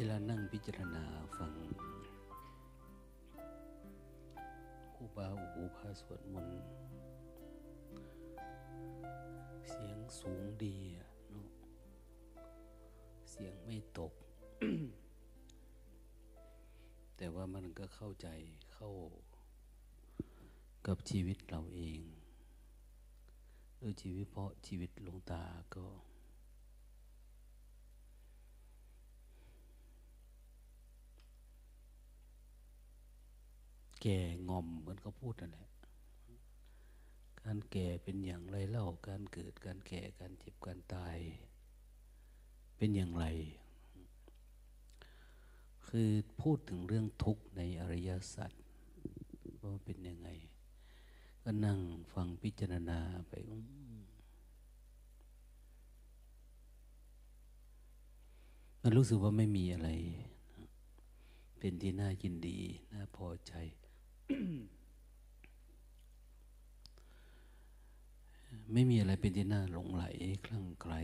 เวลานั่งพิจารณาฟังครูบาอูพาสวดมนต์เสียงสูงดีเนาะเสียงไม่ตก แต่ว่ามันก็เข้าใจเข้ากับชีวิตเราเอง โดยชีวิตเพราะชีวิตหลวงตาก็ แก่งอมเหมือนเขาพูดนั่นแหละ การแก่เป็นอย่างไรเล่า การเกิด การแก่ การเจ็บ การตาย เป็นอย่างไร คือพูดถึงเรื่องทุกข์ในอริยสัจว่าเป็นยังไง ก็นั่งฟังพิจารณาไปมันรู้สึกว่าไม่มีอะไร เป็นที่น่ายินดี น่าพอใจ ไม่มีอะไรเป็นที่น่าหลงไหลคลั่งไคล้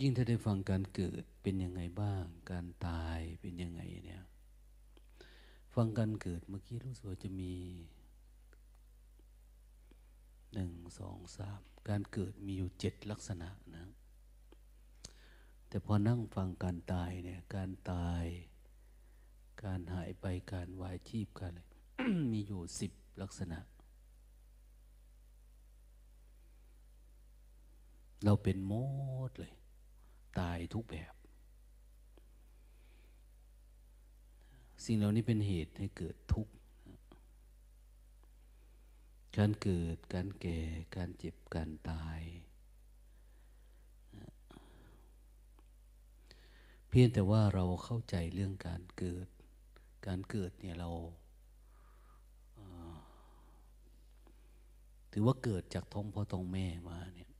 ยิ่งถ้าได้ฟังการเกิดเป็นยังไงบ้าง การตายเป็นยังไงเนี่ย ฟังการเกิดเมื่อกี้รู้สึกว่าจะมี หนึ่งสองสามการเกิดมีอยู่เจ็ดลักษณะนะ แต่พอนั่งฟังการตายเนี่ย การตาย การหายไปการวายชีพกันเลยมีอยู่สิบลักษณะ เราเป็นโมดเลย ตายทุกแบบ สิ่งเหล่านี้เป็นเหตุให้เกิดทุกข์ การเกิด การแก่ การเจ็บ การตาย เพียงแต่ว่าเราเข้าใจเรื่องการเกิด การเกิดเนี่ยเราถือว่าเกิดจากท้องพ่อท้องแม่มาเนี่ย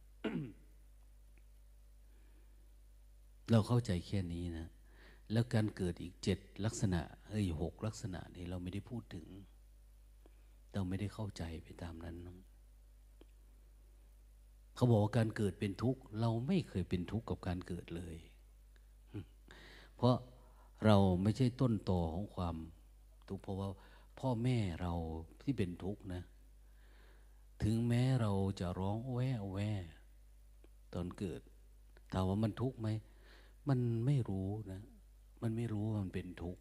เราเข้าใจแค่นี้นะ แล้วการเกิดอีกเจ็ดลักษณะเฮ้ยหกลักษณะนี่เราไม่ได้พูดถึง เราไม่ได้เข้าใจไปตามนั้นเขาบอกว่าการเกิดเป็นทุกข์ เราไม่เคยเป็นทุกข์กับการเกิดเลย เพราะเราไม่ใช่ต้นตอของความทุกข์เพราะว่าพ่อแม่เราที่เป็นทุกข์นะ ถึงแม้เราจะร้องแว่แว่ตอนเกิดถามว่ามันทุกข์ไหม มันไม่รู้นะ มันไม่รู้ว่ามันเป็นทุกข์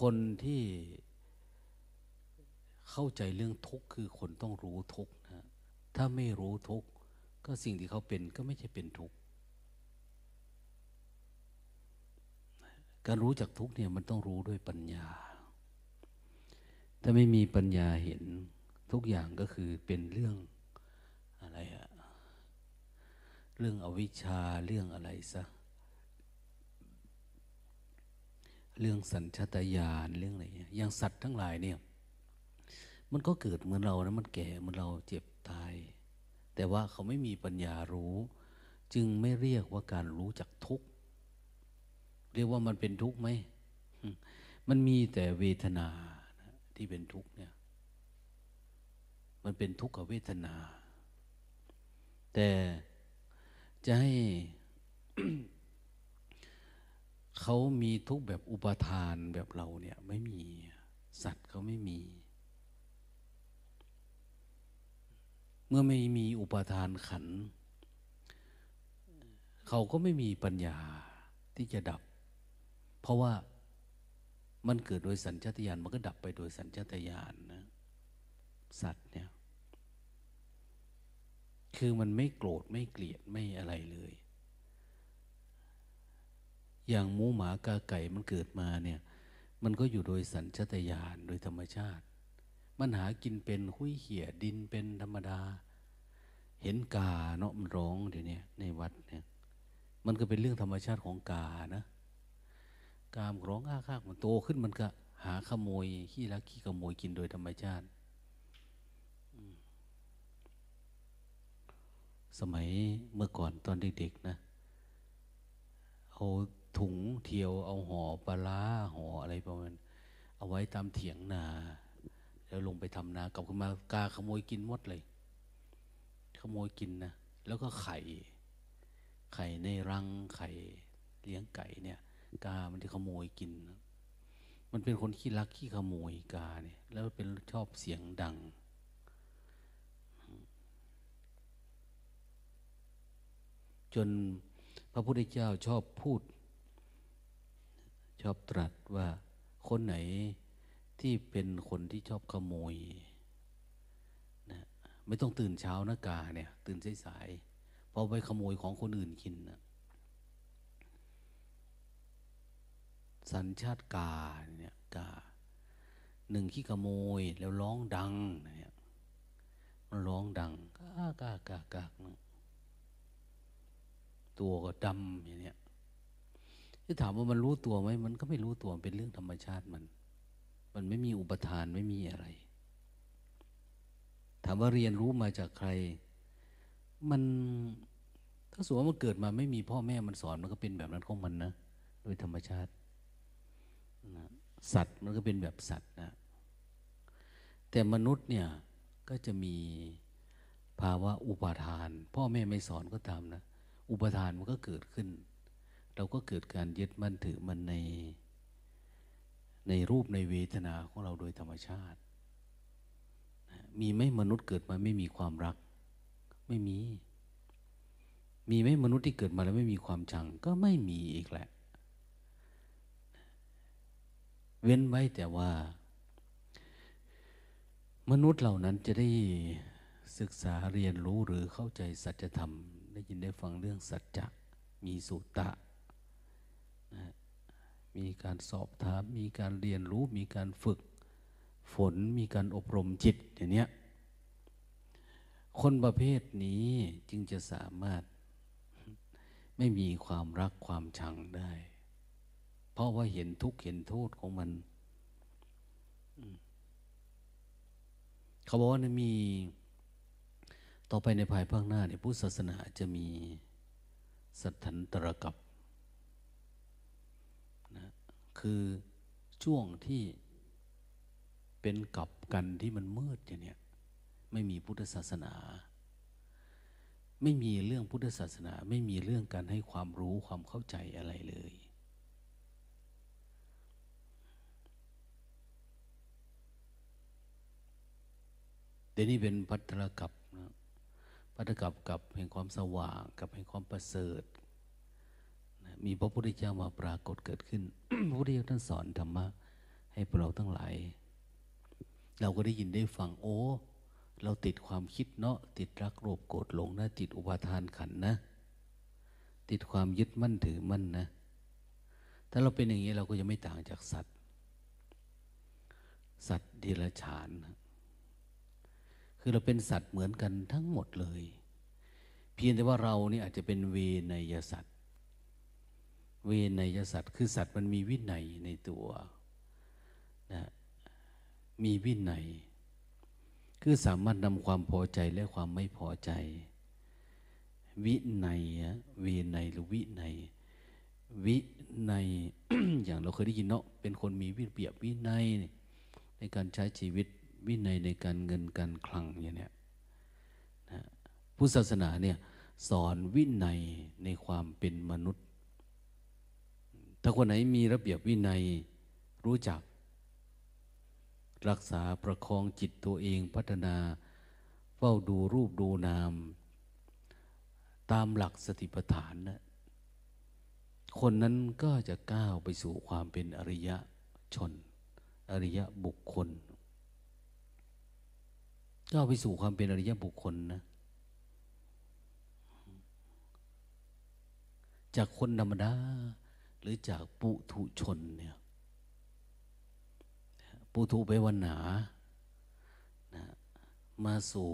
คนที่เข้าใจเรื่องทุกข์คือคนต้องรู้ทุกข์นะถ้าไม่รู้ทุกข์ก็สิ่งที่เขาเป็นก็ไม่ใช่เป็นทุกข์การรู้จักทุกข์เนี่ยมันต้องรู้ด้วยปัญญา ถ้าไม่มีปัญญาเห็นทุกอย่างก็คือเป็นเรื่องอะไรอะเรื่องอวิชชาเรื่องอะไรซะ เรื่องสัญชาตญาณเรื่องอะไรอย่างสัตว์ทั้งหลายเนี่ย มันก็เกิดเหมือนเรานะมันแก่เหมือนเราเจ็บตาย แต่ว่าเขาไม่มีปัญญารู้ จึงไม่เรียกว่าการรู้จักทุกข์เรียกว่ามันเป็นทุกข์ไหมมันมีแต่เวทนาที่เป็นทุกข์เนี่ย มันเป็นทุกขเวทนา แต่จะให้ เขามีทุกแบบอุปทานแบบเราเนี่ยไม่มี สัตว์เขาไม่มี เมื่อไม่มีอุปทานขัน เขาก็ไม่มีปัญญาที่จะดับ เพราะว่ามันเกิดโดยสัญชาตญาณมันก็ดับไปโดยสัญชาตญาณนะสัตว์เนี่ย คือมันไม่โกรธไม่เกลียดไม่อะไรเลย อย่างหมูหมากาไก่มันเกิดมาเนี่ย มันก็อยู่โดยสัญชตาตญาณโดยธรรมชาติ มันหากินเป็นหุยเขี่ยดินเป็นธรรมดา เห็นกาเนาะมันร้องเดี๋ยวนี้ในวัดเนี่ย มันก็เป็นเรื่องธรรมชาติของกานะกามร้องอ้าคากมันโตขึ้นมันก็หาขโมยขี้ลักขี้ขโมยกินโดยธรรมชาติ สมัยเมื่อก่อนตอนเด็กๆนะเอา ถุงเทียวเอาห่อปลาห่ออะไรประมาณเอาไว้ตามเถียงนา แล้วลงไปทำนา กลับขึ้นมากาขโมยกินหมดเลย ขโมยกินนะแล้วก็ไข่ ไข่ในรังไข่เลี้ยงไก่เนี่ย กา มันจะขโมยกิน มันเป็นคนขี้รักขี้ขโมยกาเนี่ย แล้วเป็นชอบเสียงดังจนพระพุทธเจ้าชอบพูด ชอบตรัสว่าคนไหนที่เป็นคนที่ชอบขโมยนะไม่ต้องตื่นเช้านะกาเนี่ย ตื่นสายๆพอไปขโมยของคนอื่นกินนะสัญชาติกาเนี่ยกาหนึ่งขี้ขโมยแล้วร้องดังเนี่ยมันร้องดังกากากากากตัวก็ดำอย่างเนี้ย จะถามว่ามันรู้ตัวไหมมันก็ไม่รู้ตัวเป็นเรื่องธรรมชาติมัน มันไม่มีอุปทานไม่มีอะไร ถามว่าเรียนรู้มาจากใคร มันถ้าสมมติว่ามันเกิดมาไม่มีพ่อแม่มันสอนมันก็เป็นแบบนั้นของมันนะโดยธรรมชาตินะสัตว์มันก็เป็นแบบสัตว์นะแต่มนุษย์เนี่ยก็จะมีภาวะอุปาทาน พ่อแม่ไม่สอนก็ตามนะ อุปทานมันก็เกิดขึ้น เราก็เกิดการยึดมั่นถือมันใน ในรูปในเวทนาของเราโดยธรรมชาติ มีไหมมนุษย์เกิดมาไม่มีความรัก ไม่มี มีไหมมนุษย์ที่เกิดมาแล้วไม่มีความชัง ก็ไม่มีอีกแหละ เว้นไว้แต่ว่า มนุษย์เหล่านั้นจะได้ศึกษาเรียนรู้หรือเข้าใจสัจธรรม ได้ยินได้ฟังเรื่องสัจจะมีสุตตะ นะมีการสอบถาม มีการเรียนรู้ มีการฝึกฝน มีการอบรมจิตอย่างนี้คนประเภทนี้จึงจะสามารถไม่มีความรักความชังได้ เพราะว่าเห็นทุกข์เห็นโทษของมัน เขาบอกว่ามี ต่อไปในภายภาคหน้าเนี่ยพุทธศาสนาจะมีสัทธันตรกับ คือช่วงที่เป็นกับกันที่มันมืดอย่างเนี้ยไม่มีพุทธศาสนา ไม่มีเรื่องพุทธศาสนา ไม่มีเรื่องการให้ความรู้ความเข้าใจอะไรเลย เดี๋ยวนี้เป็นพัทรกับนะพัทรกับกับแห่งความสว่างกับแห่งความประเสริฐ นะมีพระพุทธเจ้ามาปรากฏเกิดขึ้น พระพุทธเจ้าท่านสอนธรรมะให้พวกเราทั้งหลาย เราก็ได้ยินได้ฟังโอ้ เราติดความคิดเนาะติดรักโลภโกรธหลงนะติดอุปาทานขันนะ ติดความยึดมั่นถือมั่นนะ ถ้าเราเป็นอย่างนี้เราก็จะไม่ต่างจากสัตว์ สัตว์เดรัจฉานนะคือเราเป็นสัตว์เหมือนกันทั้งหมดเลย เพียงแต่ว่าเรานี่อาจจะเป็นเวนยสัตว์ เวนยสัตว์คือสัตว์มันมีวินัยในตัวนะมีวินัย คือสามารถนำความพอใจและความไม่พอใจ วินัยเวนัยหรือวินัยวินัยอย่างเราเคยได้ยินเนาะเป็นคนมีวิเบียบวินัยในการใช้ชีวิตวินัยในการเงินการคลังอย่างเนี้ยนะพุทธศาสนาเนี่ยสอนวินัยในความเป็นมนุษย์ ถ้าคนไหนมีระเบียบวินัยรู้จัก รักษาประคองจิตตัวเองพัฒนา เฝ้าดูรูปดูนาม ตามหลักสติปัฏฐานนะคนนั้นก็จะก้าวไปสู่ความเป็นอริยชน อริยบุคคลก้าวไปสู่ความเป็นอริยบุคคลนะจากคนธรรมดา หรือจากปุถุชนเนี่ยปุถุไปวันหนานะมาสู่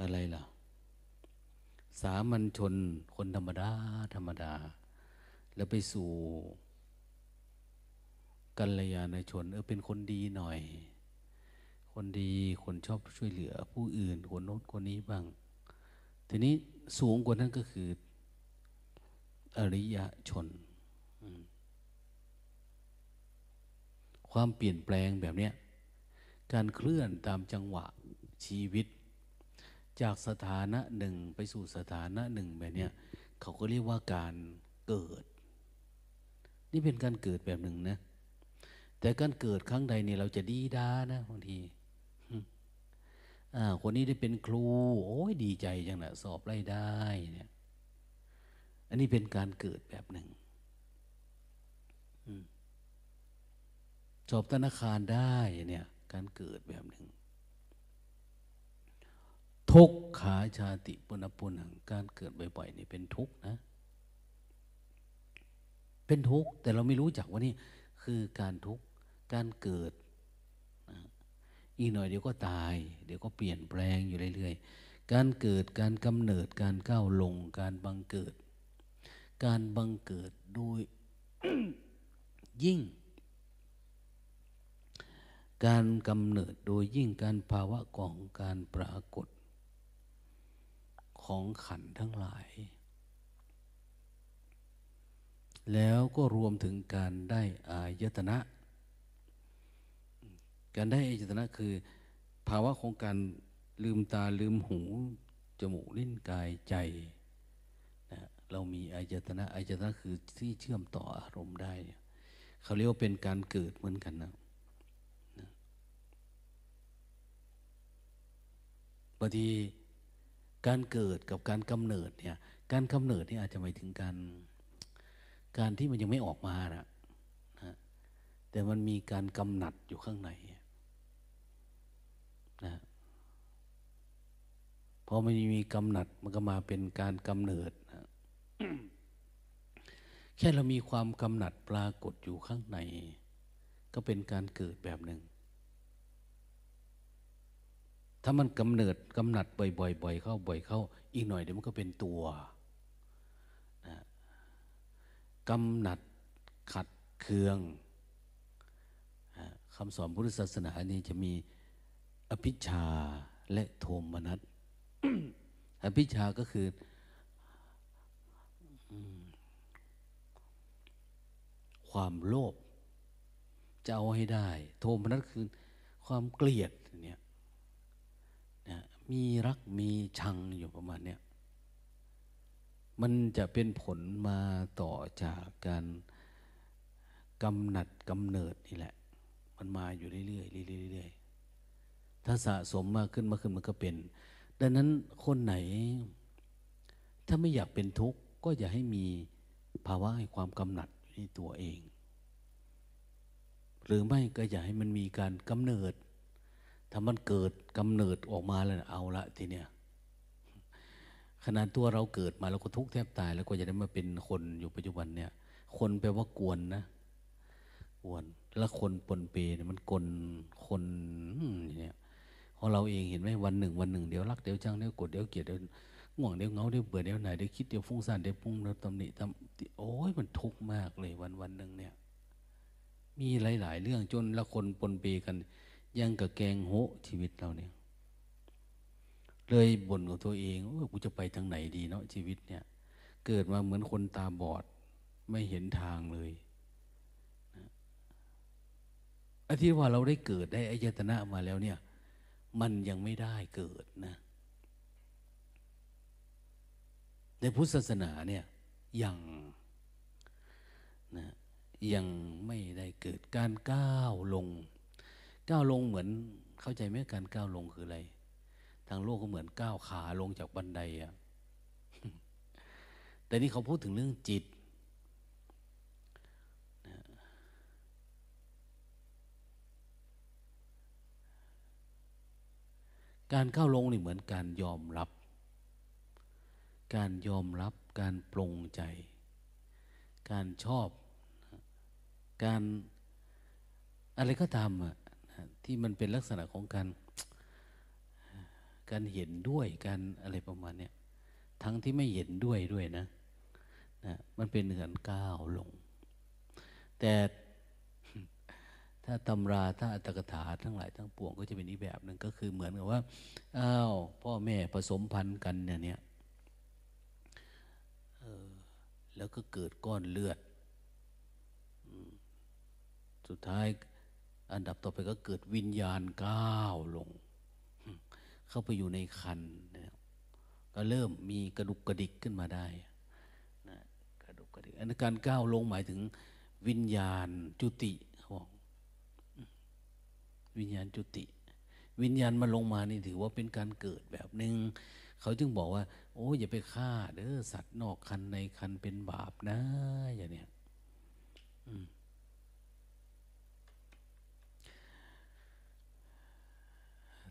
อะไรล่ะ สามัญชนคนธรรมดา ธรรมดา แล้วไปสู่กัลยาณชน เออเป็นคนดีหน่อย คนดีคนชอบช่วยเหลือผู้อื่นคนโน้นคนนี้บ้าง ทีนี้สูงกว่านั้นก็คือ อริยชน ความเปลี่ยนแปลงแบบนี้การเคลื่อนตามจังหวะชีวิต จากสถานะหนึ่งไปสู่สถานะหนึ่งแบบนี้เขาก็เรียกว่าการเกิด นี่เป็นการเกิดแบบหนึ่งนะ แต่การเกิดครั้งใดเนี่ยเราจะดีด้านะบางทีอ่าคนนี้ได้เป็นครู โอ้ยดีใจจังนะสอบไล่ได้เนี่ย อันนี้เป็นการเกิดแบบหนึ่งสอบธนาคารได้เนี่ย การเกิดแบบหนึ่ง ทุกขาชาติปุณปุนังการเกิดบ่อยๆนี่เป็นทุกข์นะ เป็นทุกข์แต่เราไม่รู้จักว่านี่คือการทุกข์การเกิดอีกหน่อยเดี๋ยวก็ตาย เดี๋ยวก็เปลี่ยนแปลงอยู่เรื่อยๆ การเกิดการกำเนิดการก้าวลงการบังเกิด การบังเกิดโดยยิ่ง การกำเนิดโดยยิ่งการภาวะของการปรากฏ ของขันทั้งหลาย แล้วก็รวมถึงการได้อายตนะ การได้อายตนะคือ ภาวะของการลืมตาลืมหู จมูกลิ้นกายใจ เรามีอายตนะอายตนะคือที่เชื่อมต่ออารมณ์ได้เขาเรียกว่าเป็นการเกิดเหมือนกันนะบางทีการเกิดกับการกำเนิดเนี่ย การกำเนิดนี่อาจจะหมายถึงการการที่มันยังไม่ออกมานะนะแต่มันมีการกำหนัดอยู่ข้างในนะพอมันมีกำหนัดมันก็มาเป็นการกำเนิด แค่เรามีความกำหนัดปรากฏอยู่ข้างใน ก็เป็นการเกิดแบบหนึ่ง ถ้ามันกำเนิดกำหนัดบ่อยๆบ่อยเข้าบ่อยเข้า อีกหน่อยเดี๋ยวมันก็เป็นตัวนะกำหนัดขัดเคืองคำสอนพุทธศาสนานี้จะมีอภิชาและโทมนัสอภิชาก็คือ ความโลภจะเอาให้ได้ โทมนัสคือความเกลียดเนี่ยมีรักมีชังอยู่ประมาณเนี้ยมันจะเป็นผลมาต่อจากการกำหนัดกำเนิดนี่แหละ มันมาอยู่เรื่อยๆเรื่อยๆถ้าสะสมมากขึ้นมากขึ้นมันก็เป็น ดังนั้นคนไหน ถ้าไม่อยากเป็นทุกข์ก็อย่าให้มีภาวะให้ความกำหนัด ในตัวเอง หรือไม่ก็อย่าให้มันมีการกำเนิด ถ้ามันเกิดกำเนิดออกมาแล้วเอาละทีเนี้ยขนาดตัวเราเกิดมาเราก็ทุกข์แทบตาย แล้วก็จะได้มาเป็นคนอยู่ปัจจุบันเนี่ย คนแปลว่ากวนนะกวน แล้วคนปนเปเนี่ยมันกลคนเนี่ยของเราเองเห็นไหมวันหนึ่ง วันหนึ่งเดี๋ยวรักเดี๋ยวจังเดี๋ยวกดเดี๋ยวเกลียดเดี๋ยว ง่วงเดี๋ยวเงาเดี๋ยวเบื่อเดี๋ยวไหนเดี๋ยวคิดเดี๋ยวฟุ้งซ่านเดี๋ยวพุ่งเดี๋ยวตำหนิตำโอ้ยมันทุกข์มากเลยวันวันหนึ่งเนี่ย มีหลาย ๆ เรื่องจนละคนปนเปกัน ยังกับแกงโหชีวิตเราเนี่ย เลยบ่นกับตัวเองว่ากูจะไปทางไหนดีเนาะชีวิตเนี่ย เกิดมาเหมือนคนตาบอดไม่เห็นทางเลยอาทิว่าเราได้เกิดได้อายตนะมาแล้วเนี่ย มันยังไม่ได้เกิดนะ ในพุทธศาสนาเนี่ยยังนะยังไม่ได้เกิดการก้าวลง ก้าวลงเหมือนเข้าใจไหมการก้าวลงคืออะไร ทางโลกก็เหมือนก้าวขาลงจากบันไดอะแต่นี่เขาพูดถึงเรื่องจิตการก้าวลงนี่เหมือนการยอมรับ การยอมรับการปรงใจ การชอบ การอะไรก็ตามอะที่มันเป็นลักษณะของการการเห็นด้วยการอะไรประมาณเนี้ยทั้งที่ไม่เห็นด้วยด้วยนะนะมันเป็นเหมือนก้าวลง แต่ถ้าตำราถ้าอัตถกถาทั้งหลายทั้งปวงก็จะเป็นอีกแบบหนึ่งก็คือเหมือนกับว่าอ้าวพ่อแม่ผสมพันธุ์กันเนี่ยเนี่ย แล้วก็เกิดก้อนเลือด สุดท้ายอันดับต่อไปก็เกิดวิญญาณก้าวลง เข้าไปอยู่ในคันนะก็เริ่มมีกระดุกกระดิกขึ้นมาได้นะกระดุกกระดิกอันการก้าวลงหมายถึงวิญญาณจุติเขาบอกวิญญาณจุติ วิญญาณมาลงมานี่ถือว่าเป็นการเกิดแบบหนึง่งเขาจึงบอกว่า โอ้อย่าไปฆ่าเด้อสัตว์นอกคันในคันเป็นบาปนะอย่างเนี้ย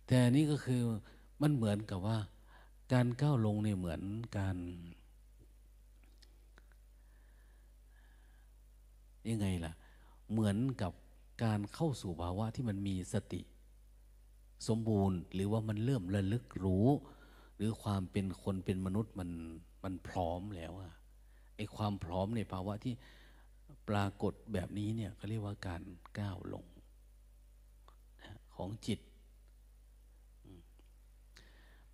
แต่นี่ก็คือมันเหมือนกับว่า การก้าวลงเนี่ยเหมือนการยังไงล่ะ เหมือนกับการเข้าสู่ภาวะที่มันมีสติ สมบูรณ์ หรือว่ามันเริ่มระลึกรู้ รือความเป็นคนเป็นมนุษย์มันมันพร้อมแล้วอะไอความพร้อมในภาวะที่ปรากฏแบบนี้เนี่ยเขาเรียกว่าการก้าวลงของจิต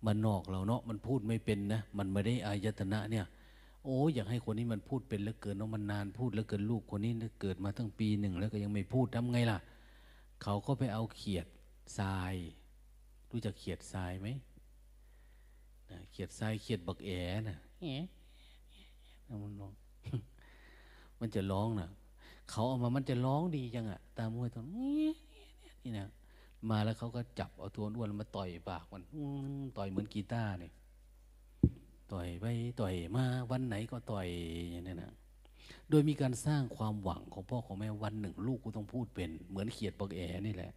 มันนอกเราเนาะมันพูดไม่เป็นนะมันไม่ได้อายตนะเนี่ย โอ้อยากให้คนนี้มันพูดเป็นแล้วเกินเนาะมันนานพูดแล้วเกินลูกคนนี้เกิดมาตั้งปีหนึ่งแล้วก็ยังไม่พูดทำไงล่ะ เขาก็ไปเอาเขียดทราย รู้จักเขียดทรายไหม เขียดทรายเขียดบักแอนะแอมันร้อง มันจะร้องนะเขาเอามามันจะร้องดีจังอะตามมวยตรงนี้นี่นะมาแล้วเขาก็จับเอาตัวอ้วนมาต่อยปากมันต่อยเหมือนกีตาร์เนี่ยต่อยไปต่อยมาวันไหนก็ต่อยอย่างนี้นะโดยมีการสร้างความหวังของพ่อของแม่วันหนึ่ง ลูกกูต้องพูดเป็น เหมือนเขียดปากแอนี่แหละ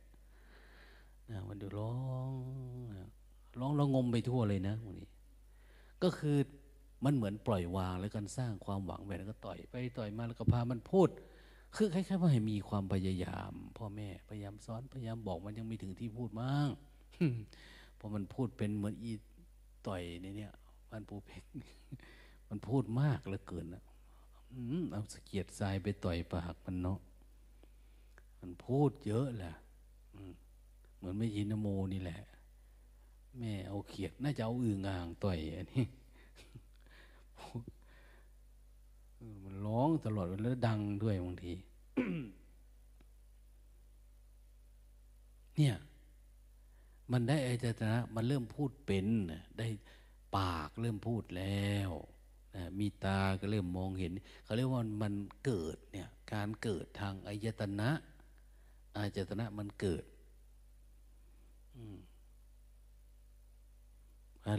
นะวันเดียวร้อง ร้องร้องงมไปทั่วเลยนะวันนี้ ก็คือมันเหมือนปล่อยวางแล้วกันสร้างความหวังไปแล้วก็ต่อยไปต่อยมาแล้วก็พามันพูด คือคล้ายๆว่าให้มีความพยายาม พ่อแม่พยายามสอนพยายามบอกมันยังไม่ถึงที่พูดมั้งพอมันพูดเป็นเหมือนอีต่อยในเนี้ยมันปูเพกมันพูดมากเหลือเกินนะเอาสเกียดทรายไปต่อยปากมันเนาะมันพูดเยอะแหละเหมือนไม่ยินโมนี่แหละ แม่เอาเขียดน่าจะเอาอื่งอ่างต่อยอันนี้มันร้องตลอดแล้วดังด้วยบางที เนี่ย มันได้อายตนะ มันเริ่มพูดเป็นได้ปากเริ่มพูดแล้วนะมีตาก็เริ่มมองเห็น เขาเรียกว่ามันเกิดเนี่ย การเกิดทางอายตนะอายตนะมันเกิด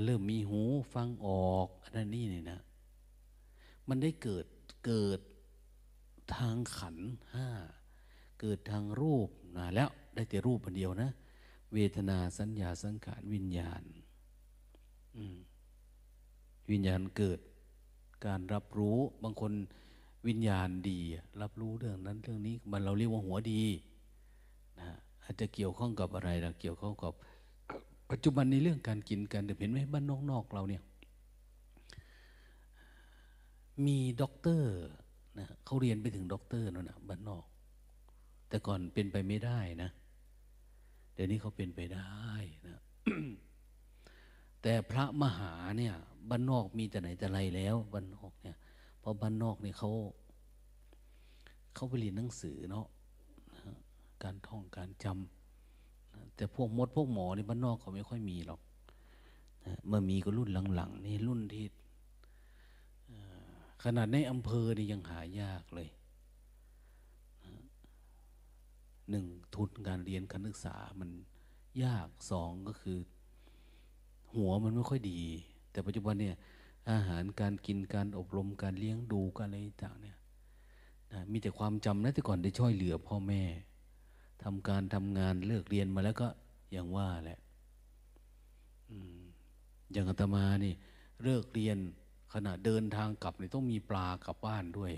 เริ่มมีหูฟังออกอันนี้นี่นะ มันได้เกิดเกิดทางขันห้าเกิดทางรูปนะแล้วได้แต่รูปอันเดียวนะ เวทนาสัญญาสังขารวิญญาณวิญญาณเกิดการรับรู้บางคนวิญญาณดี รับรู้เรื่องนั้นเรื่องนี้มันเราเรียกว่าหัวดีนะอาจจะเกี่ยวข้องกับอะไรเราเกี่ยวข้องกับ ปัจจุบันในเรื่องการกินการดื่มเห็นไหมบ้านนอกๆเราเนี่ย มีด็อกเตอร์นะเขาเรียนไปถึงด็อกเตอร์นั่นนะบ้านนอก แต่ก่อนเป็นไปไม่ได้นะ เดี๋ยวนี้เขาเป็นไปได้นะแต่พระมหาเนี่ยบ้านนอกมีแต่ไหนแต่ไรแล้วบ้านนอกเนี่ยเพราะบ้านนอกเนี่ยเขาเขาไปเรียนหนังสือเนาะการท่องการจำ แต่พวกมดพวกหมอในบ้านนอกเขาไม่ค่อยมีหรอกเมื่อมีก็รุ่นหลังๆนี่รุ่นที่ขนาดในอำเภอนี่ยังหายากเลยหนึ่งทุนการเรียนการศึกษามันยากสองก็คือ หัวมันไม่ค่อยดี แต่ปัจจุบันเนี่ย อาหารการกินการอบรมการเลี้ยงดูการอะไรต่างเนี่ยนะมีแต่ความจำนะแต่ก่อนได้ช่วยเหลือพ่อแม่ ทำการทำงานเลิกเรียนมาแล้วก็อย่างว่าแหละอย่างอาตมานี่เลิกเรียนขณะเดินทางกลับเนี่ยต้องมีปลากลับบ้านด้วย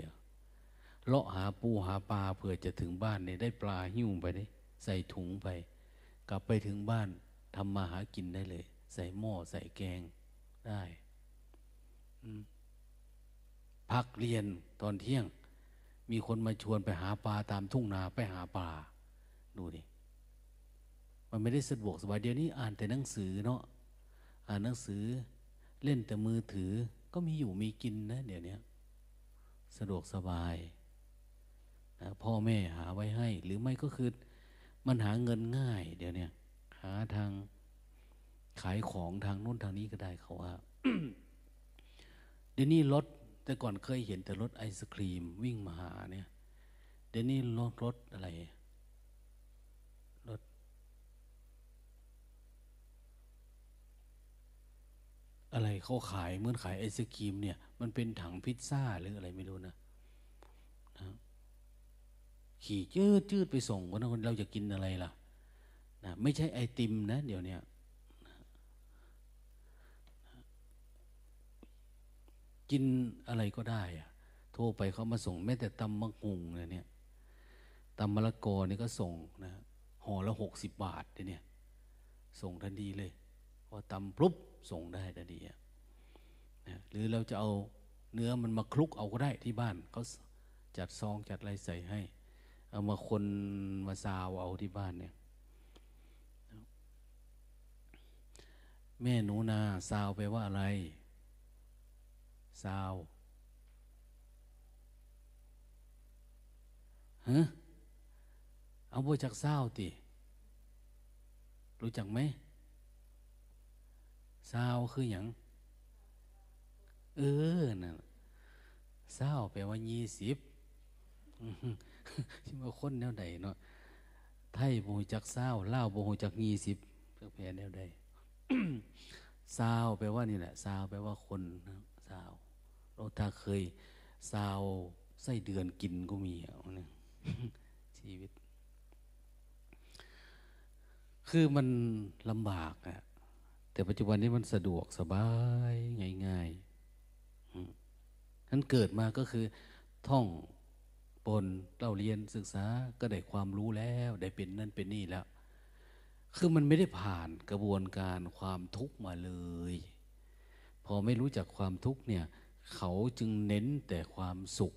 เลาะหาปูหาปลาเผื่อจะถึงบ้านเนี่ยได้ปลาหิ้วไปได้ใส่ถุงไป กลับไปถึงบ้านทำมาหากินได้เลย ใส่หม้อใส่แกงได้พักเรียนตอนเที่ยง มีคนมาชวนไปหาปลาตามทุ่งนาไปหาปลา ดูดิ มันไม่ได้สะดวกสบายเดี๋ยวนี้อ่านแต่หนังสือเนาะ อ่านหนังสือเล่นแต่มือถือ ก็มีอยู่มีกินนะ เดี๋ยวนี้สะดวกสบายนะพ่อแม่หาไว้ให้ หรือไม่ก็คือ มันหาเงินง่าย เดี๋ยวนี้หาทางขายของทางโน้นทางนี้ก็ได้เขาว่าเดี๋ยวนี้รถแต่ก่อนเคยเห็นแต่รถไอศครีม วิ่งมาหาเนี่ย เดี๋ยวนี้รถรถอะไรถ อะไรเขาขายเหมือนขายไอศครีมเนี่ย มันเป็นถังพิซซ่าหรืออะไรไม่รู้นะนะขี่จืดจืดไปส่งคนนั้นคนเราจะกินอะไรล่ะนะไม่ใช่ไอติมนะเดี๋ยวนี้กินอะไรก็ได้อะโทรไปเขามาส่งแม้แต่ตำมะฮุงเนี่ยตำมะละกอนี่ก็ส่งนะห่อละหกสิบบาทเนี่ยส่งทันทีเลยพอตำปุ๊บ ส่งได้ทันทีนะหรือเราจะเอาเนื้อมันมาคลุกเอาก็ได้ที่บ้านเขาจัดซองจัดอะไรใส่ให้ เอามาคนมาซาวเอาที่บ้านเนี่ยแม่หนูนาซาวไปว่าอะไรซาวฮะเอาบจากซาวติ รู้จักไหม ซาคืออย่างเออน่ะซาแปลว่ายี่สิบที่มาคนแนวใดเนาะไทยโบจักซาเล่าโบจักยี่สิบเพื่อแผ่แนวใดซาแปลว่านี่แหละซาแปลว่าคนนะซาเราถ้าเคยซาไส้เดือนกินก็มีอะนี่ชีวิต คือมันลำบากอะ แต่ปัจจุบันนี้มันสะดวกสบายง่ายๆนั้นเกิดมาก็คือ ท่องปนเราเรียนศึกษาก็ได้ความรู้แล้วได้เป็นนั่นเป็นนี่แล้ว คือมันไม่ได้ผ่านกระบวนการความทุกข์มาเลย พอไม่รู้จักความทุกข์เนี่ย เขาจึงเน้นแต่ความสุข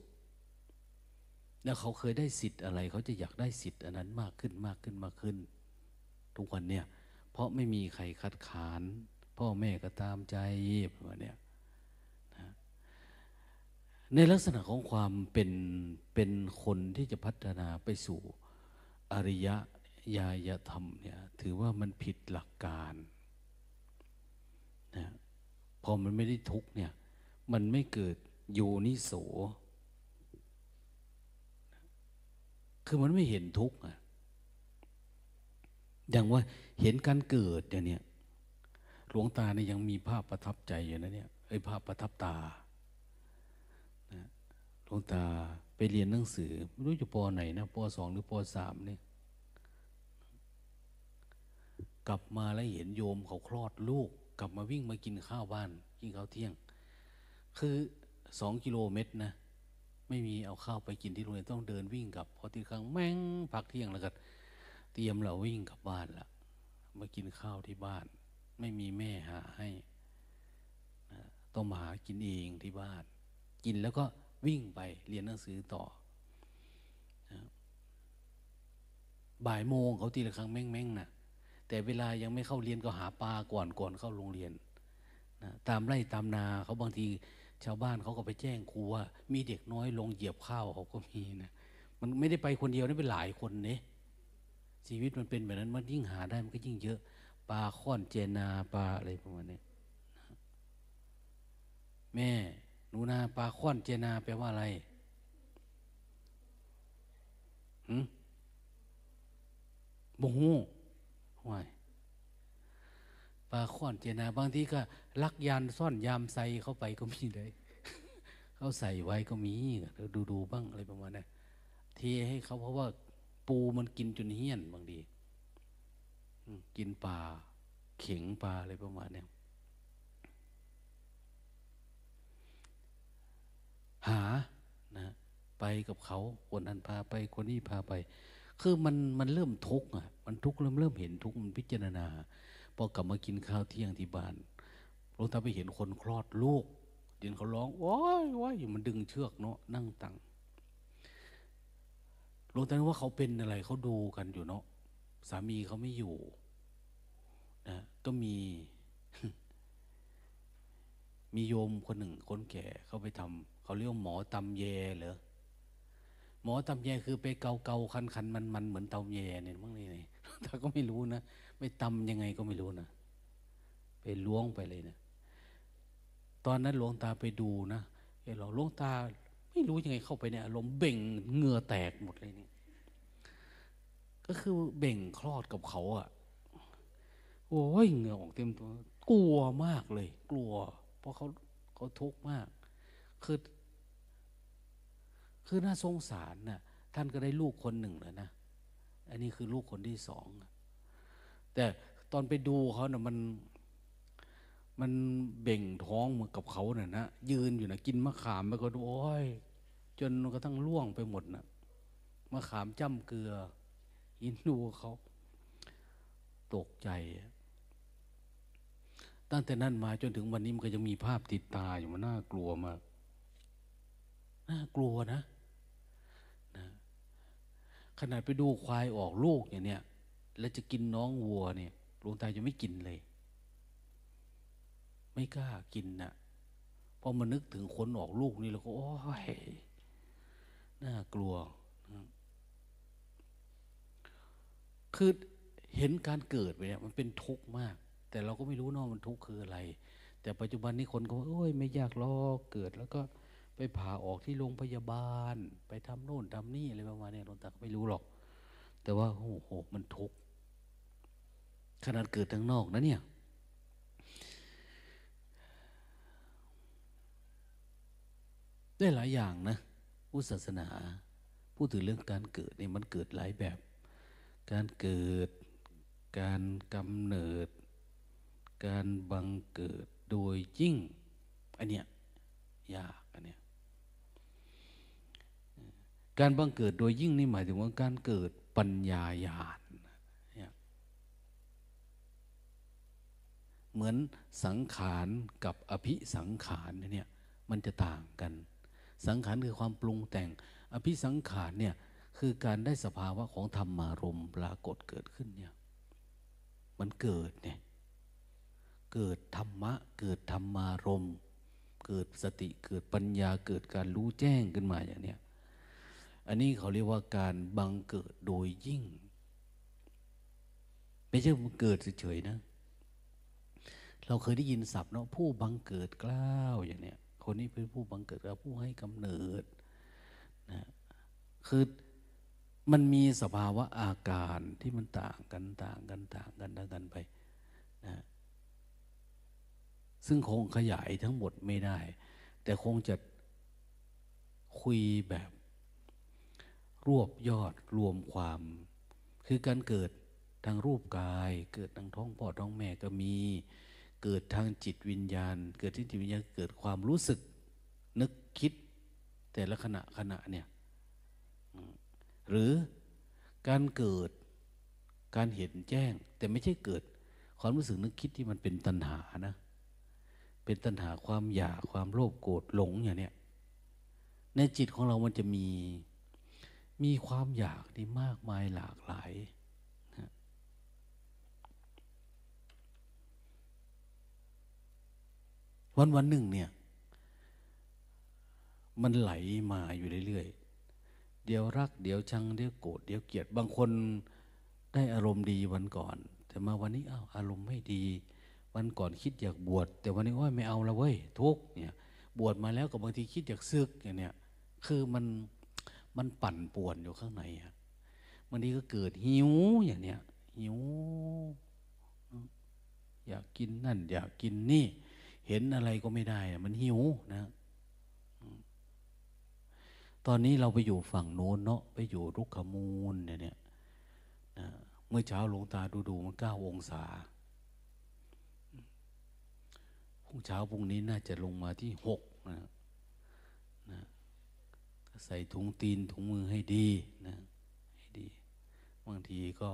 แล้วเขาเคยได้สิทธิ์อะไร เขาจะอยากได้สิทธิ์อันนั้นมากขึ้นมากขึ้นมากขึ้น ทุกวันเนี่ย ราะไม่มีใครคัดค้าน พ่อแม่ก็ตามใจประมาณนี้นะในลักษณะของความเป็นเป็นคนที่จะพัฒนาไปสู่อริยญาณธรรมเนี่ยถือว่ามันผิดหลักการนะพอมันไม่ได้ทุกเนี่ยมันไม่เกิดโยนิโส คือมันไม่เห็นทุกข์อะ อย่างว่าเห็นการเกิดอย่างเนี้ยหลวงตาเนี่ยยังมีภาพประทับใจอยู่นะเนี่ยไอ้ภาพประทับตาหลวงตาไปเรียนหนังสือ ไม่รู้จะปอไหนนะปอสองหรือปอสามเนี่ยกลับมาแล้วเห็นโยมเขาคลอดลูก กลับมาวิ่งมากินข้าวบ้านกินข้าวเที่ยง คือสองกิโลเมตรนะ ไม่มีเอาข้าวไปกินที่โรงเรียนต้องเดินวิ่งกลับพอทีครั้งแม่งพักเที่ยงแล้วก็เตรียมเราวิ่งกลับบ้านละมากินข้าวที่บ้าน ไม่มีแม่หาให้ต้องมาหากินเองที่บ้าน กินแล้วก็วิ่งไปเรียนหนังสือต่อบ่ายโมงเขาทีละครั้งแม่งแม่งนะแต่เวลายังไม่เข้าเรียนก็หาปลาก่อนก่อนเข้าโรงเรียนนะตามไร่ตามนาเขาบางทีชาวบ้านเขาก็ไปแจ้งครูว่า มีเด็กน้อยลงเหยียบข้าวเขาก็มีนะมันไม่ได้ไปคนเดียวนี่เป็นหลายคนเนี่ย ชีวิตมันเป็นแบบนั้นมันยิ่งหาได้มันก็ยิ่งเยอะปลาค่อนเจนาปลาอะไรประมาณนี้แม่หนูนาปลาค่อนเจนาแปลว่าอะไรหืมบ่ฮู้ห่วยปลาข้อนเจนาบางทีก็ลักยานซ่อนยามใส่เข้าไปก็มีเลยเขาใส่ไว้ก็มีดูดูบ้างอะไรประมาณนั้นเทให้เขาเพราะว่า ปูมันกินจนเฮี้ยนบางทีกินปลาเข็งปลาอะไรประมาณนี้หานะ ไปกับเขาคนนั้นพาไปคนนี้พาไป คือมันมันเริ่มทุกข์อะ มันทุกข์เริ่มเริ่มเห็นทุกข์มันพิจารณาพอกลับมากินข้าวเที่ยงที่บ้านหลวงตาไปเห็นคนคลอดลูกเดี๋ยวเขาร้องว้ายว้ยอยู่มันดึงเชือกเนาะนั่งตัง หลวงตาว่าเขาเป็นอะไรเขาดูกันอยู่เนาะสามีเขาไม่อยู่นะก็มี มีโยมคนหนึ่งคนแก่เขาไปทำเขาเรียกหมอตำแยเหรอหมอตำแยคือไปเกาเกาคันคันมันมันเหมือนตำแยเนี่ยมั้งนี่นี่ถ้าก็ไม่รู้นะไปตำยังไงก็ไม่รู้นะไปล้วงไปเลยนะตอนนั้นหลวงตาไปดูนะเออหลวงตา ไม่รู้ยังไงเข้าไปเนี่ยอารมณ์เบ่งเหงื่อแตกหมดเลยนี่ก็คือเบ่งคลอดกับเขาอะโอ้ยเหงื่อออกเต็มตัว กลัวมากเลย กลัว เพราะเขาเขาทุกข์มาก คือ คือน่าสงสารนะ่ะท่านก็ได้ลูกคนหนึ่งแล้วนะอันนี้คือลูกคนที่สองแต่ตอนไปดูเขาเนะ่ะมันมันเบ่งท้องเหมือนกับเขาเนะ่ะนะยืนอยู่นะกินมะขามไปก็ดูโอ้ย จนกระทั่งล่วงไปหมดนะมะขามจ้ำเกลือยินดูเขาตกใจ ตั้งแต่นั้นมาจนถึงวันนี้มันก็ยังมีภาพติดตาอยู่มันน่ากลัวมากน่ากลัวนะนะ ขนาดไปดูควายออกลูกอย่างเนี้ยแล้วจะกินน้องวัวเนี่ยหลวงตาจะไม่กินเลย ไม่กล้ากินนะ่ะพอมานึกถึงคนออกลูกนี่เราก็โอ้ย น่ากลัว คือเห็นการเกิดไปเนี่ยมันเป็นทุกข์มาก แต่เราก็ไม่รู้นาะมันทุกข์คืออะไร แต่ปัจจุบันนี้คนก็ว่าโอ้ยไม่ยากหรอกเกิดแล้วก็ไปผ่าออกที่โรงพยาบาล ไปทำโน่นทำนี่อะไรประมาณนี้หลวงตาก็ไม่รู้หรอก แต่ว่าโอ้โหมันทุกข์ขนาดเกิดทางนอกนะเนี่ยได้หลายอย่างนะ พุทธศาสนา พูดถึงเรื่องการเกิดเนี่ยมันเกิดหลายแบบ การเกิด การกำเนิด การบังเกิดโดยยิ่งอันเนี้ยยากอันเนี้ยการบังเกิดโดยยิ่งนี่หมายถึงว่าการเกิดปัญญาญาณเนี่ยเหมือนสังขารกับอภิสังขารเนี่ยมันจะต่างกัน สังขารคือความปรุงแต่ง อภิสังขารเนี่ยคือการได้สภาวะของธรรมารมปรากฏเกิดขึ้นเนี่ยมันเกิดเนี่ยเกิดธรรมะ เกิดธรรมารมเกิดสติเกิดปัญญาเกิดการรู้แจ้งขึ้นมาอย่างเนี้ยอันนี้เขาเรียกว่าการบังเกิดโดยยิ่ง ไม่ใช่มันเกิดเฉยๆนะ เราเคยได้ยินศัพท์เนาะผู้บังเกิดกล้าวอย่างเนี้ย คนนี้เป็นผู้บังเกิดกล้าวผู้ให้กำเนิดนะคือมันมีสภาวะอาการที่มันต่างกันต่างกันต่างกันต่างกันไปนะซึ่งคงขยายทั้งหมดไม่ได้ แต่คงจะคุยแบบ รวบยอดรวมความ คือการเกิดทางรูปกาย เกิดทางท้องพ่อท้องแม่ก็มี เกิดทางจิตวิญญาณ เกิดที่จิตวิญญาณเกิดความรู้สึก นึกคิด แต่ละขณะขณะเนี่ยหรือการเกิดการเห็นแจ้ง แต่ไม่ใช่เกิด ความรู้สึกนึกคิดที่มันเป็นตัณหานะ เป็นตัณหาความอยากความโลภโกรธหลงอย่างเนี้ยในจิตของเรามันจะมีมีความอยากที่มากมายหลากหลายนะ วันวันหนึ่งเนี่ย มันไหลมาอยู่เรื่อยๆ เดี๋ยวรัก เดี๋ยวชัง เดี๋ยวโกรธ เดี๋ยวเกลียด บางคนได้อารมณ์ดีวันก่อน แต่มาวันนี้อ้าวอารมณ์ไม่ดี วันก่อนคิดอยากบวช แต่วันนี้ว่าไม่เอาละเว้ยทุกเนี่ย บวชมาแล้วก็บางทีคิดอยากซึกอย่างเนี้ย คือมันมันปั่นป่วนอยู่ข้างในอะบางทีก็เกิดหิวอย่างเนี้ยหิว อยากกินนั่น อยากกินนี่ เห็นอะไรก็ไม่ได้มันหิวนะ ตอนนี้เราไปอยู่ฝั่งโน้นเนาะไปอยู่รุกขมูลเนี่ยเนี่ยนะเมื่อเช้าหลวงตาดูดูมันเก้าองศาพรุ่งเช้าพรุ่งนี้น่าจะลงมาที่หกนะนะใส่ถุงตีนถุงมือให้ดีนะให้ดี บางทีก็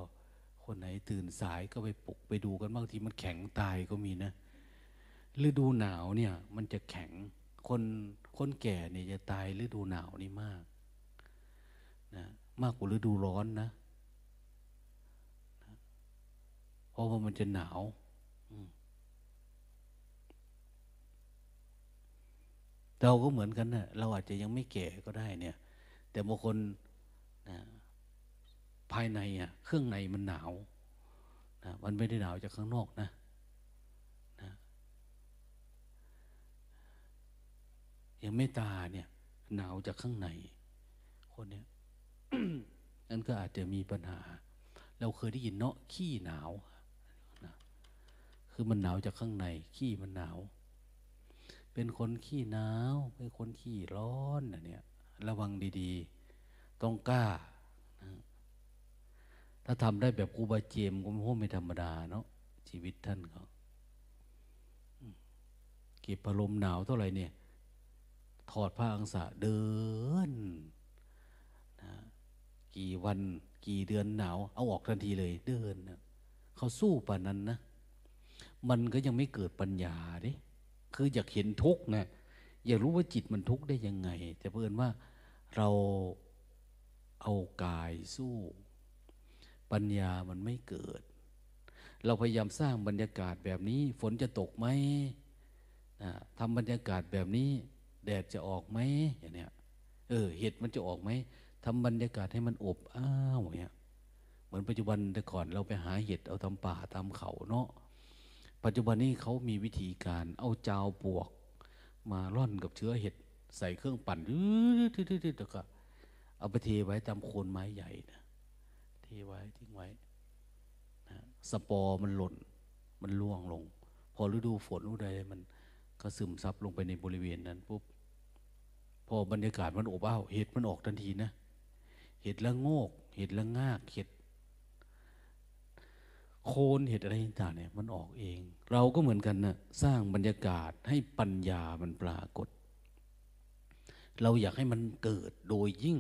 คนไหนตื่นสายก็ไปปลุกไปดูกันบางทีมันแข็งตายก็มีนะ ฤดูหนาวเนี่ย มันจะแข็งคนคนแก่เนี่ยจะตายฤดูหนาวนี่มากนะมากกว่าฤดูร้อนนะนะเพราะว่ามันจะหนาวเราก็เหมือนกันนะเราอาจจะยังไม่แก่ก็ได้เนี่ย แต่บางคนนะภายในอะ เครื่องในมันหนาวนะมันไม่ได้หนาวจากข้างนอกนะ อย่างเมตตาเนี่ยหนาวจากข้างใน คนเนี้ยนั่นก็อาจจะมีปัญหา เราเคยได้ยินเนาะขี้หนาวนะคือมันหนาวจากข้างใน ขี้มันหนาว เป็นคนขี้หนาวเป็นคนขี้ร้อนนะเนี่ย ระวังดีๆ ต้องกล้านะถ้าทำได้แบบครูบาเจมก็ไม่ธรรมดาเนาะชีวิตท่านเขาเก็บพลมหนาวเท่าไหร่เนี่ย ถอดผ้าอังสะเดินนะกี่วันกี่เดือนหนาว เอาออกทันทีเลยเดินนะเขาสู้ป่านนั้นนะ มันก็ยังไม่เกิดปัญญาดิคืออยากเห็นทุกข์นะอยากรู้ว่าจิตมันทุกข์ได้ยังไง แต่เพื่อนว่าเราเอากายสู้ ปัญญามันไม่เกิด เราพยายามสร้างบรรยากาศแบบนี้ ฝนจะตกไหมนะทำบรรยากาศแบบนี้ แดดจะออกไหมอย่างเนี้ยเออเห็ดมันจะออกไหมทำบรรยากาศให้มันอบอ้าวอย่างเงี้ยเหมือนปัจจุบันแต่ก่อนเราไปหาเห็ดเอาทำป่าทำเขาเนาะปัจจุบันนี้เขามีวิธีการเอาจาวปวก มาร่อนกับเชื้อเห็ดใส่เครื่องปั่นทืดๆๆแล้วก็เอาไปเทไว้ตามโคนไม้ใหญ่นะเทไว้ทิ้งไว้นะสปอร์มันหล่น มันล่วงลง พอฤดูฝนฤดูใดมันก็ซึมซับลงไปในบริเวณนั้นปุ๊บ พอบรรยากาศมันอบอ้าวเห็ดมันออกทันทีนะ เห็ดละโงก เห็ดละงาก เห็ด โคนเห็ดอะไรต่างเนี่ย มันออกเอง เราก็เหมือนกันนะสร้างบรรยากาศให้ปัญญามันปรากฏ เราอยากให้มันเกิดโดยยิ่ง